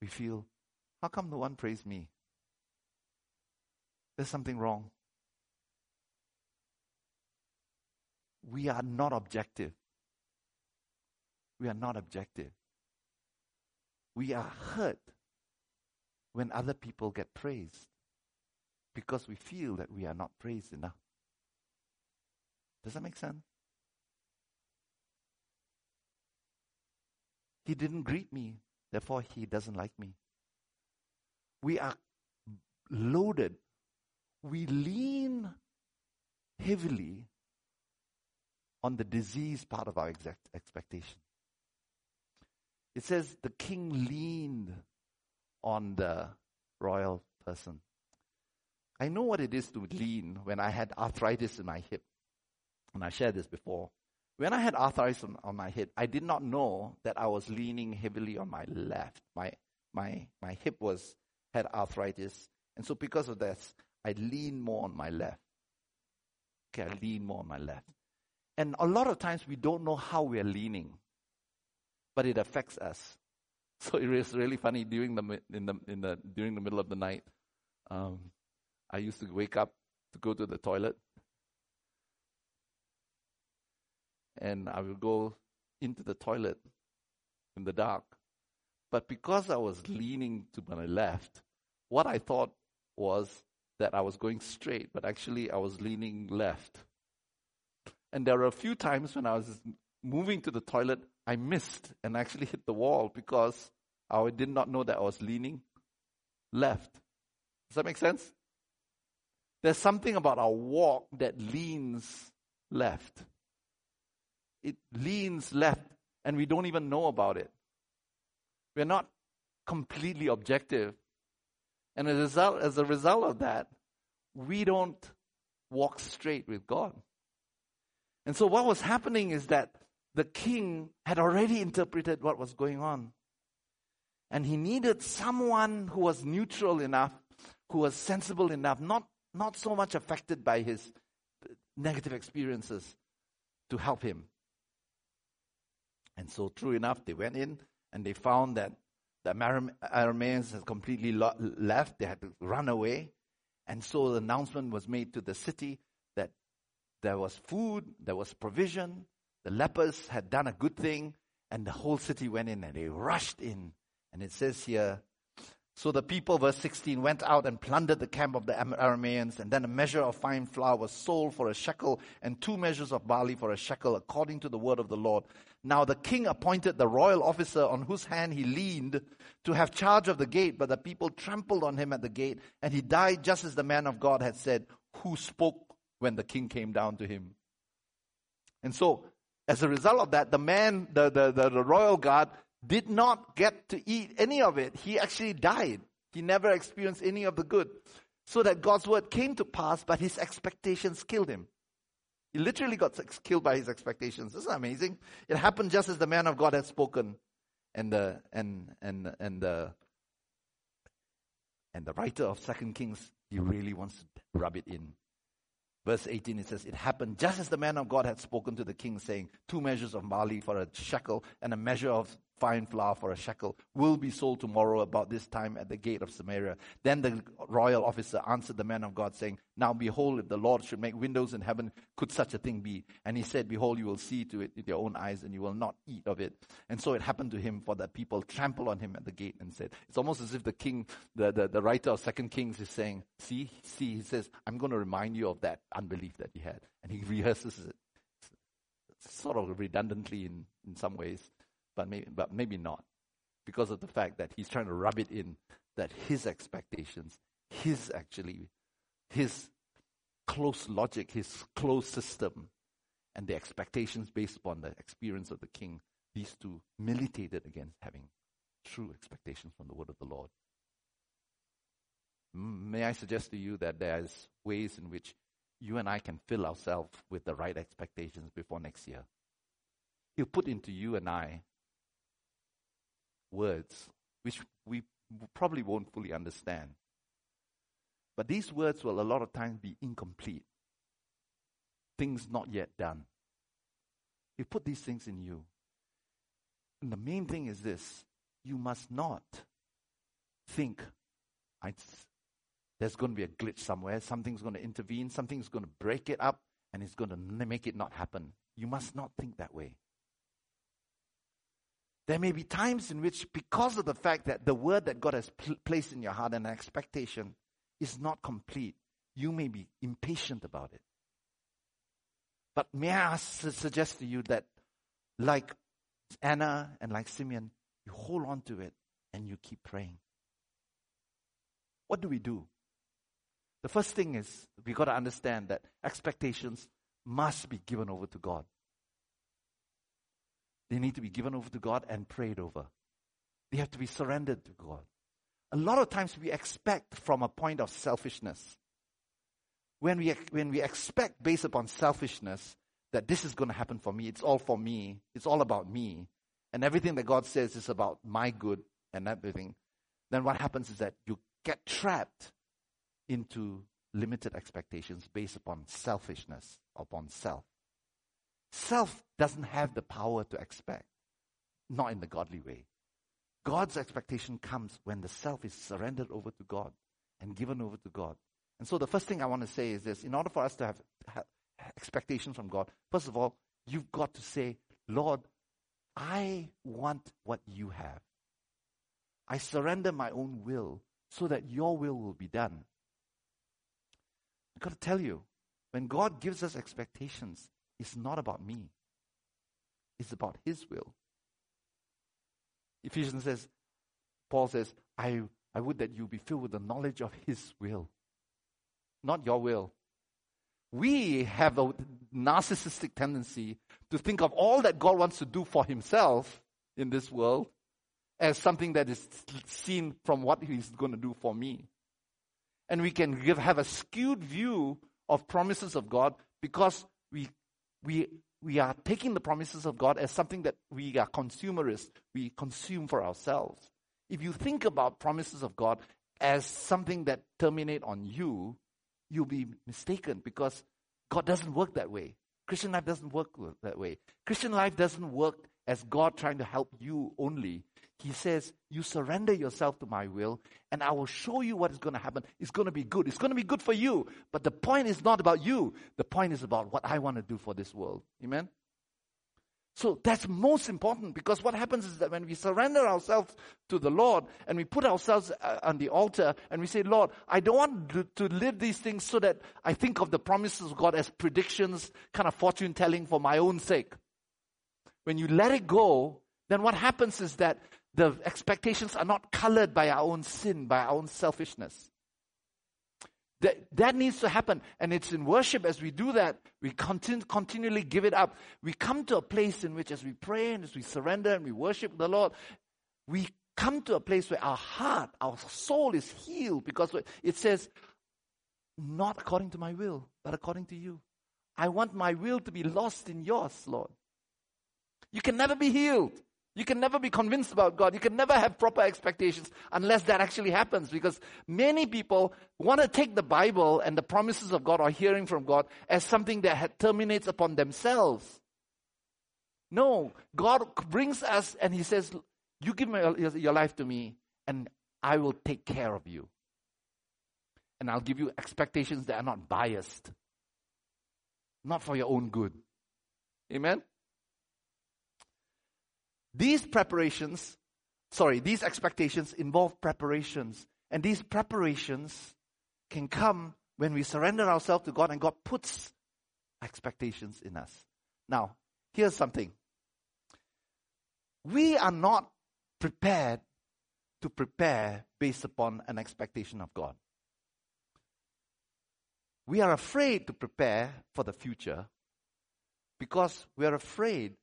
we feel, how come no one praised me? There's something wrong. We are not objective. We are not objective. We are hurt when other people get praised because we feel that we are not praised enough. Does that make sense? He didn't greet me, therefore, he doesn't like me. We are loaded. We lean heavily on the disease part of our exact expectation. It says the king leaned on the royal person. I know what it is to lean when I had arthritis in my hip. And I shared this before. When I had arthritis on, on my hip, I did not know that I was leaning heavily on my left. My, my, my hip was, had arthritis. And so because of this, I lean more on my left. Okay, I lean more on my left. And a lot of times we don't know how we are leaning, but it affects us. So it is really funny during the in the in the during the middle of the night. Um, I used to wake up to go to the toilet, and I will go into the toilet in the dark. But because I was leaning to my left, what I thought was that I was going straight, but actually I was leaning left. And there were a few times when I was moving to the toilet, I missed and actually hit the wall because I did not know that I was leaning left. Does that make sense? There's something about our walk that leans left. It leans left and we don't even know about it. We're not completely objective. And as a result, as a result of that, we don't walk straight with God. And so what was happening is that the king had already interpreted what was going on. And he needed someone who was neutral enough, who was sensible enough, not, not so much affected by his negative experiences to help him. And so, true enough, they went in and they found that the Arameans had completely left. They had to run away. And so the announcement was made to the city there was food, there was provision. The lepers had done a good thing, and the whole city went in and they rushed in. And it says here So the people, verse 16, went out and plundered the camp of the Arameans, and then a measure of fine flour was sold for a shekel, and two measures of barley for a shekel, according to the word of the Lord. Now the king appointed the royal officer on whose hand he leaned to have charge of the gate, but the people trampled on him at the gate, and he died just as the man of God had said, who spoke when the king came down to him. And so, as a result of that, the man, the, the, the, the royal guard, did not get to eat any of it. He actually died. He never experienced any of the good. So that God's word came to pass, but his expectations killed him. He literally got killed by his expectations. This Isn't amazing? It happened just as the man of God had spoken. And the and and and the and the writer of Second Kings, he really wants to rub it in. Verse 18, it says, It happened just as the man of God had spoken to the king, saying, Two measures of barley for a shekel and a measure of fine flour for a shekel will be sold tomorrow about this time at the gate of Samaria. Then the royal officer answered the man of God, saying, Now behold, if the Lord should make windows in heaven, could such a thing be? And he said, Behold, you will see to it with your own eyes, and you will not eat of it. And so it happened to him, for the people trampled on him at the gate and said, It's almost as if the king, the, the, the writer of Second Kings is saying, See, see, he says, I'm going to remind you of that unbelief that he had. And he rehearses it sort of redundantly in, in some ways but maybe, but maybe not. Because of the fact that he's trying to rub it in that his expectations, his actually, his close logic, his close system, and the expectations based upon the experience of the king, these two militated against having true expectations from the word of the Lord. May I suggest to you that there's ways in which you and I can fill ourselves with the right expectations before next year. He'll put into you and I words, which we probably won't fully understand. But these words will a lot of times be incomplete. Things not yet done. You put these things in you. And the main thing is this you must not think there's going to be a glitch somewhere, something's going to intervene, something's going to break it up, and it's going to make it not happen. You must not think that way. There may be times in which, because of the fact that the word that God has pl- placed in your heart and expectation is not complete, you may be impatient about it. But may I suggest to you that, like Anna and like Simeon, you hold on to it and you keep praying. What do we do? The first thing is we got to understand that expectations must be given over to God. They need to be given over to God and prayed over. They have to be surrendered to God. A lot of times we expect from a point of selfishness. When we, when we expect based upon selfishness that this is going to happen for me, it's all for me, it's all about me, and everything that God says is about my good and everything, then what happens is that you get trapped into limited expectations based upon selfishness, upon self. Self doesn't have the power to expect, not in the godly way. God's expectation comes when the self is surrendered over to God and given over to God. And so the first thing I want to say is this in order for us to have, have expectations from God, first of all, you've got to say, Lord, I want what you have. I surrender my own will so that your will will be done. I've got to tell you, when God gives us expectations, it's not about me, it's about His will. Ephesians says, Paul says, I, I would that you be filled with the knowledge of His will, not your will. We have a narcissistic tendency to think of all that God wants to do for Himself in this world as something that is seen from what He's going to do for me. And we can give, have a skewed view of promises of God because we we, we are taking the promises of God as something that we are consumerists. We consume for ourselves. If you think about promises of God as something that terminate on you, you'll be mistaken because God doesn't work that way. Christian life doesn't work that way. Christian life doesn't work as God trying to help you only. He says, You surrender yourself to my will, and I will show you what is going to happen. It's going to be good. It's going to be good for you. But the point is not about you. The point is about what I want to do for this world. Amen? So that's most important because what happens is that when we surrender ourselves to the Lord and we put ourselves uh, on the altar and we say, Lord, I don't want to live these things so that I think of the promises of God as predictions, kind of fortune telling for my own sake. When you let it go, then what happens is that the expectations are not colored by our own sin, by our own selfishness. That, that needs to happen. And it's in worship as we do that, we continue, continually give it up. We come to a place in which, as we pray and as we surrender and we worship the Lord, we come to a place where our heart, our soul is healed because it says, not according to my will, but according to you. I want my will to be lost in yours, Lord. You can never be healed you can never be convinced about God. You can never have proper expectations unless that actually happens because many people want to take the Bible and the promises of God or hearing from God as something that terminates upon themselves. No, God brings us and He says, You give your life to me and I will take care of you. And I'll give you expectations that are not biased, not for your own good. Amen? These preparations, sorry, these expectations involve preparations. And these preparations can come when we surrender ourselves to God and God puts expectations in us. Now, here's something. We are not prepared to prepare based upon an expectation of God. We are afraid to prepare for the future because we are afraid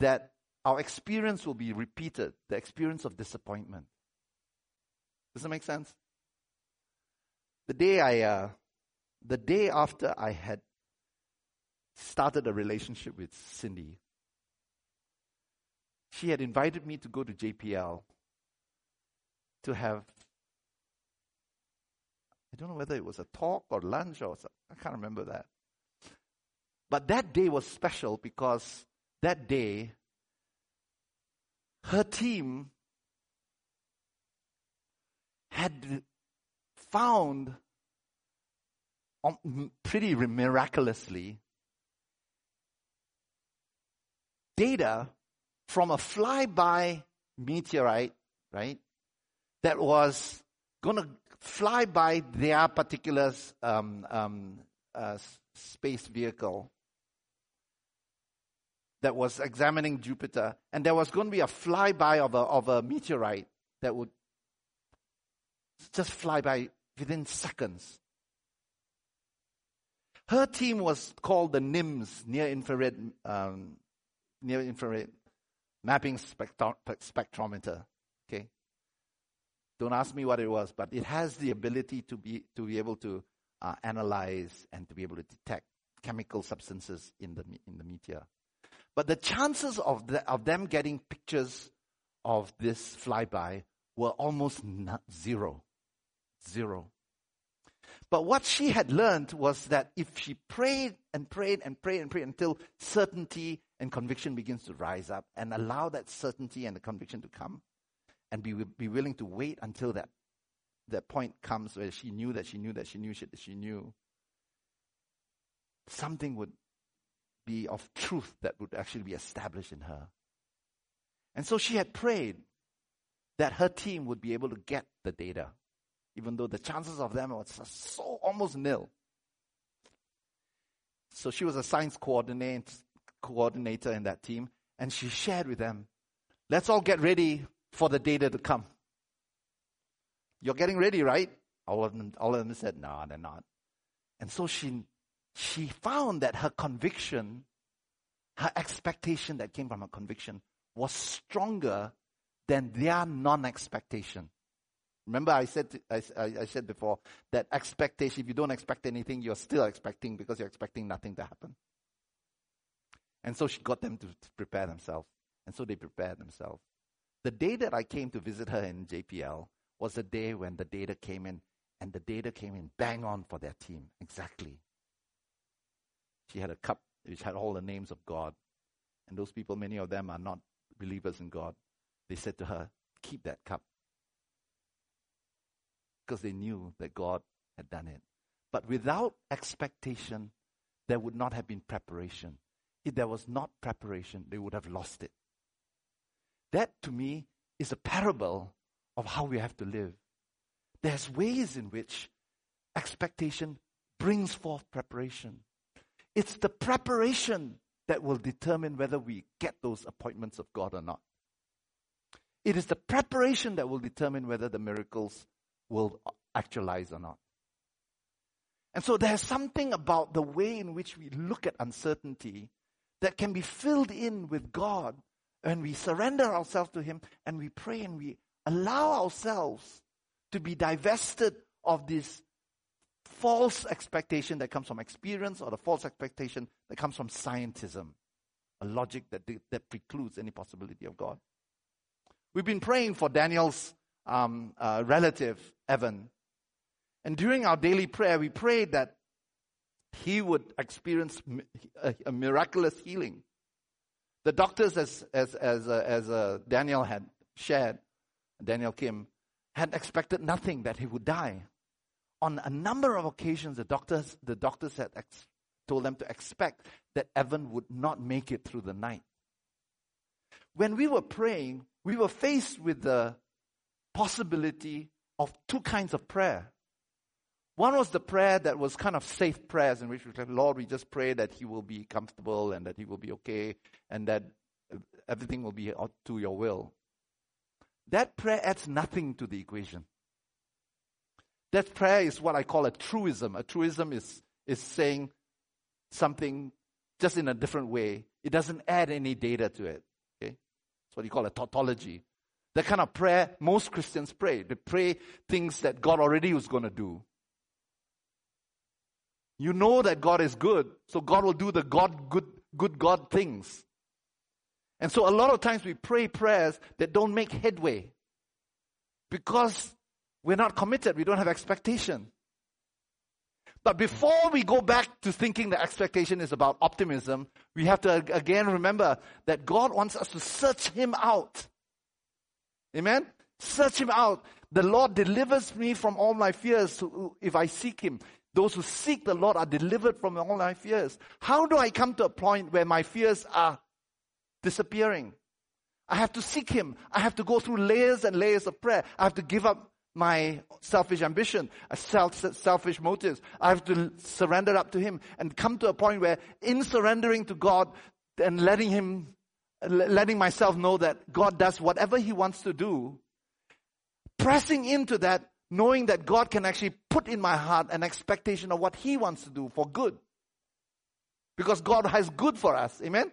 that our experience will be repeated the experience of disappointment. Does that make sense? The day I, uh, the day after I had started a relationship with Cindy, she had invited me to go to JPL to have, I don't know whether it was a talk or lunch or something. I can't remember that. But that day was special because that day her team had found um, pretty miraculously data from a flyby meteorite, right? That was going to fly by their particular um, um, uh, space vehicle that was examining Jupiter, and there was going to be a flyby of a, of a meteorite that would just fly by within seconds. Her team was called the NIMS, Near Infrared, um, Near Infrared Mapping Spectro- Spectrometer. Okay, don't ask me what it was, but it has the ability to be to be able to uh, analyze and to be able to detect chemical substances in the in the meteor. But the chances of, the, of them getting pictures of this flyby were almost zero. Zero. But what she had learned was that if she prayed and prayed and prayed and prayed until certainty and conviction begins to rise up and allow that certainty and the conviction to come and be, be willing to wait until that, that point comes where she knew that she knew that she knew she, she knew, something would be of truth that would actually be established in her. And so she had prayed that her team would be able to get the data, even though the chances of them were so almost nil. So she was a science coordinator, in that team, and she shared with them, let's all get ready for the data to come. You're getting ready, right? All of them, all of them said, no, they're not. And so she she found that her conviction, her expectation that came from her conviction was stronger than their non-expectation. Remember, I said I, I, said before that expectation. If you don't expect anything, you're still expecting because you're expecting nothing to happen. And so she got them to, to prepare themselves, and so they prepared themselves. The day that I came to visit her in JPL was the day when the data came in, and the data came in bang on for their team exactly she had a cup which had all the names of God. And those people, many of them are not believers in God. They said to her, Keep that cup. Because they knew that God had done it. But without expectation, there would not have been preparation. if there was not preparation, they would have lost it. That to me is a parable of how we have to live. There's ways in which expectation brings forth preparation. It's the preparation that will determine whether we get those appointments of God or not. It is the preparation that will determine whether the miracles will actualize or not. And so there's something about the way in which we look at uncertainty that can be filled in with God when we surrender ourselves to Him and we pray and we allow ourselves to be divested of this false expectation that comes from experience or the false expectation that comes from scientism, a logic that, that precludes any possibility of God. We've been praying for Daniel's um, uh, relative, Evan. And during our daily prayer, we prayed that he would experience a, a miraculous healing. The doctors, as, as, as, uh, as uh, Daniel had shared, Daniel Kim, had expected nothing, that he would die. On a number of occasions, the doctors, the doctors had ex- told them to expect that Evan would not make it through the night. When we were praying, we were faced with the possibility of two kinds of prayer. One was the prayer that was kind of safe prayers in which we said, Lord, we just pray that he will be comfortable and that he will be okay and that everything will be to your will. That prayer adds nothing to the equation. That prayer is what I call a truism. A truism is, is saying something just in a different way. It doesn't add any data to it. Okay? That's what you call a tautology. The kind of prayer most Christians pray. They pray things that God already was going to do. You know that God is good, so God will do the God good good God things. And so a lot of times we pray prayers that don't make headway because we're not committed, we don't have expectation. But before we go back to thinking that expectation is about optimism, we have to again remember that God wants us to search Him out. Amen? Search Him out. The Lord delivers me from all my fears if I seek Him. Those who seek the Lord are delivered from all my fears. How do I come to a point where my fears are disappearing. I have to seek Him. I have to go through layers and layers of prayer. I have to give up my selfish ambition, self, selfish motives. I have to surrender up to Him and come to a point where, in surrendering to God and letting Him, letting myself know that God does whatever He wants to do, pressing into that, knowing that God can actually put in my heart an expectation of what He wants to do for good. Because God has good for us. Amen?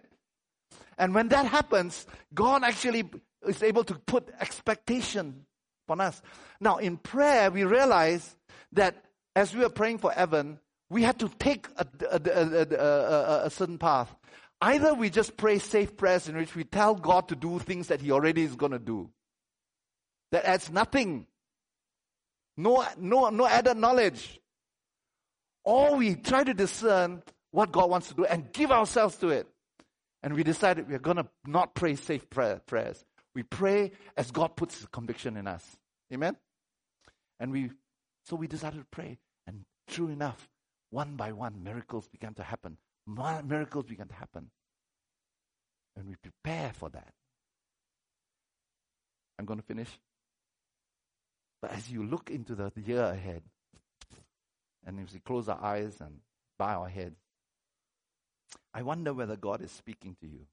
And when that happens, God actually is able to put expectation upon us. Now, in prayer, we realize that as we were praying for Evan, we had to take a, a, a, a, certain path. Either we just pray safe prayers in which we tell God to do things that He already is going to do. That adds nothing. No, no, no added knowledge. Or we try to discern what God wants to do and give ourselves to it. And we decided we're going to not pray safe prayer, prayers. We pray as God puts conviction in us. Amen? And we, so we decided to pray. And true enough, one by one, miracles began to happen. Miracles began to happen. And we prepare for that. I'm going to finish. But as you look into the year ahead, and as we close our eyes and bow our heads, I wonder whether God is speaking to you.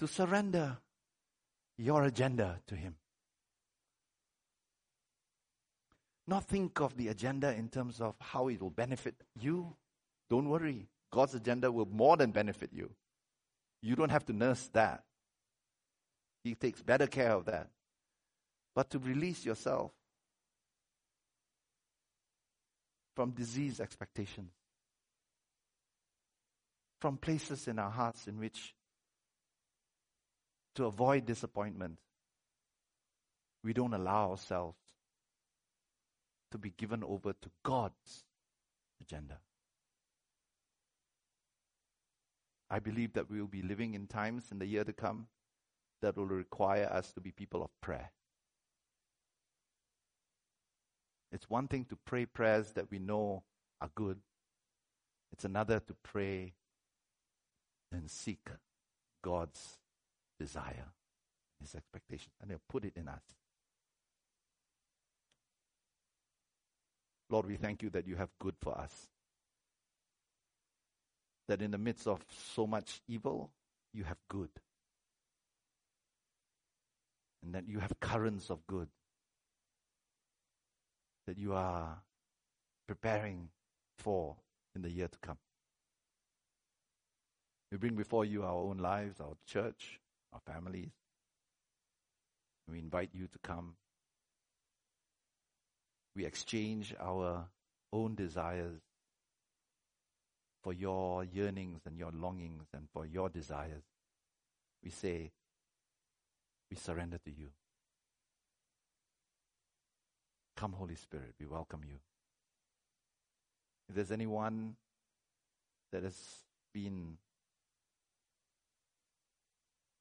To surrender your agenda to Him. Not think of the agenda in terms of how it will benefit you. Don't worry. God's agenda will more than benefit you. You don't have to nurse that. He takes better care of that. But to release yourself from disease expectations, from places in our hearts in which to avoid disappointment, we don't allow ourselves to be given over to God's agenda. I believe that we will be living in times in the year to come that will require us to be people of prayer. It's one thing to pray prayers that we know are good, It's another to pray and seek God's desire, His expectation, and He'll put it in us. Lord, we thank you that you have good for us. That in the midst of so much evil, you have good. And that you have currents of good. That you are preparing for in the year to come. We bring before you our own lives, our church, our families. We invite you to come. We exchange our own desires for your yearnings and your longings and for your desires. We say, we surrender to you. Come, Holy Spirit, we welcome you. If there's anyone that has been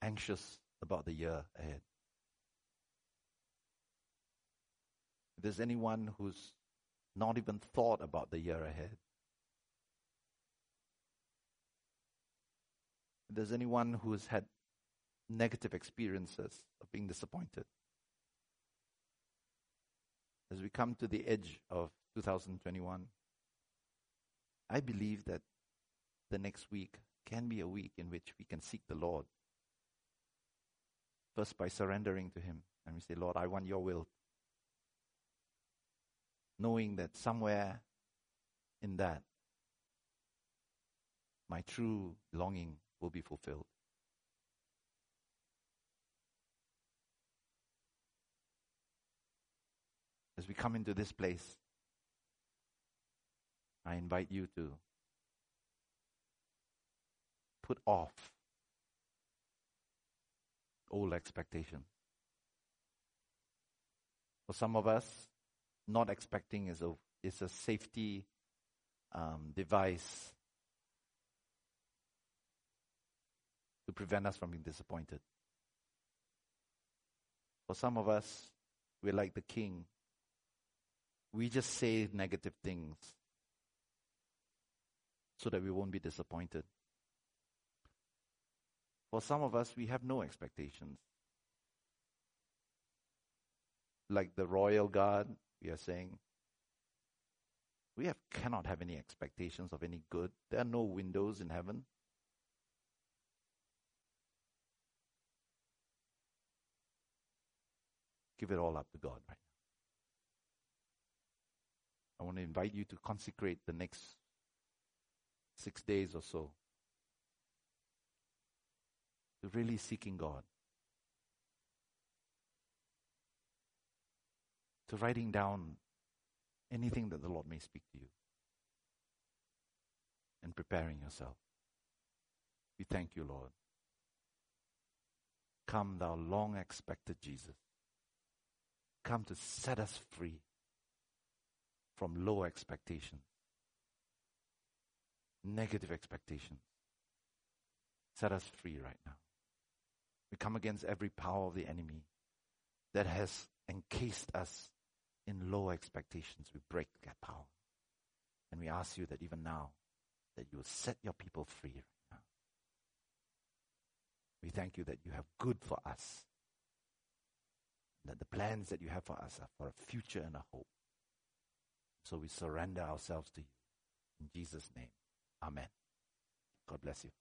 anxious about the year ahead, if there's anyone who's not even thought about the year ahead, if there's anyone who's had negative experiences of being disappointed, as we come to the edge of 2021, I believe that the next week can be a week in which we can seek the Lord. First, by surrendering to Him, and we say, Lord, I want your will. Knowing that somewhere in that, my true longing will be fulfilled. As we come into this place, I invite you to put off old expectation. For some of us, not expecting is a is a safety um, device to prevent us from being disappointed. For some of us, we're like the king. We just say negative things so that we won't be disappointed. For some of us, we have no expectations. Like the royal guard, we are saying, we have, cannot have any expectations of any good. There are no windows in heaven. Give it all up to God right now. I want to invite you to consecrate the next six days or so really seeking God, to writing down anything that the Lord may speak to you, and preparing yourself. We thank you, Lord. Come, thou long expected Jesus. Come to set us free from low expectations negative expectations. Set us free right now. We come against every power of the enemy that has encased us in low expectations. We break that power. And we ask you that even now, that you will set your people free right now. We thank you that you have good for us. That the plans that you have for us are for a future and a hope. So we surrender ourselves to you. In Jesus' name. Amen. God bless you.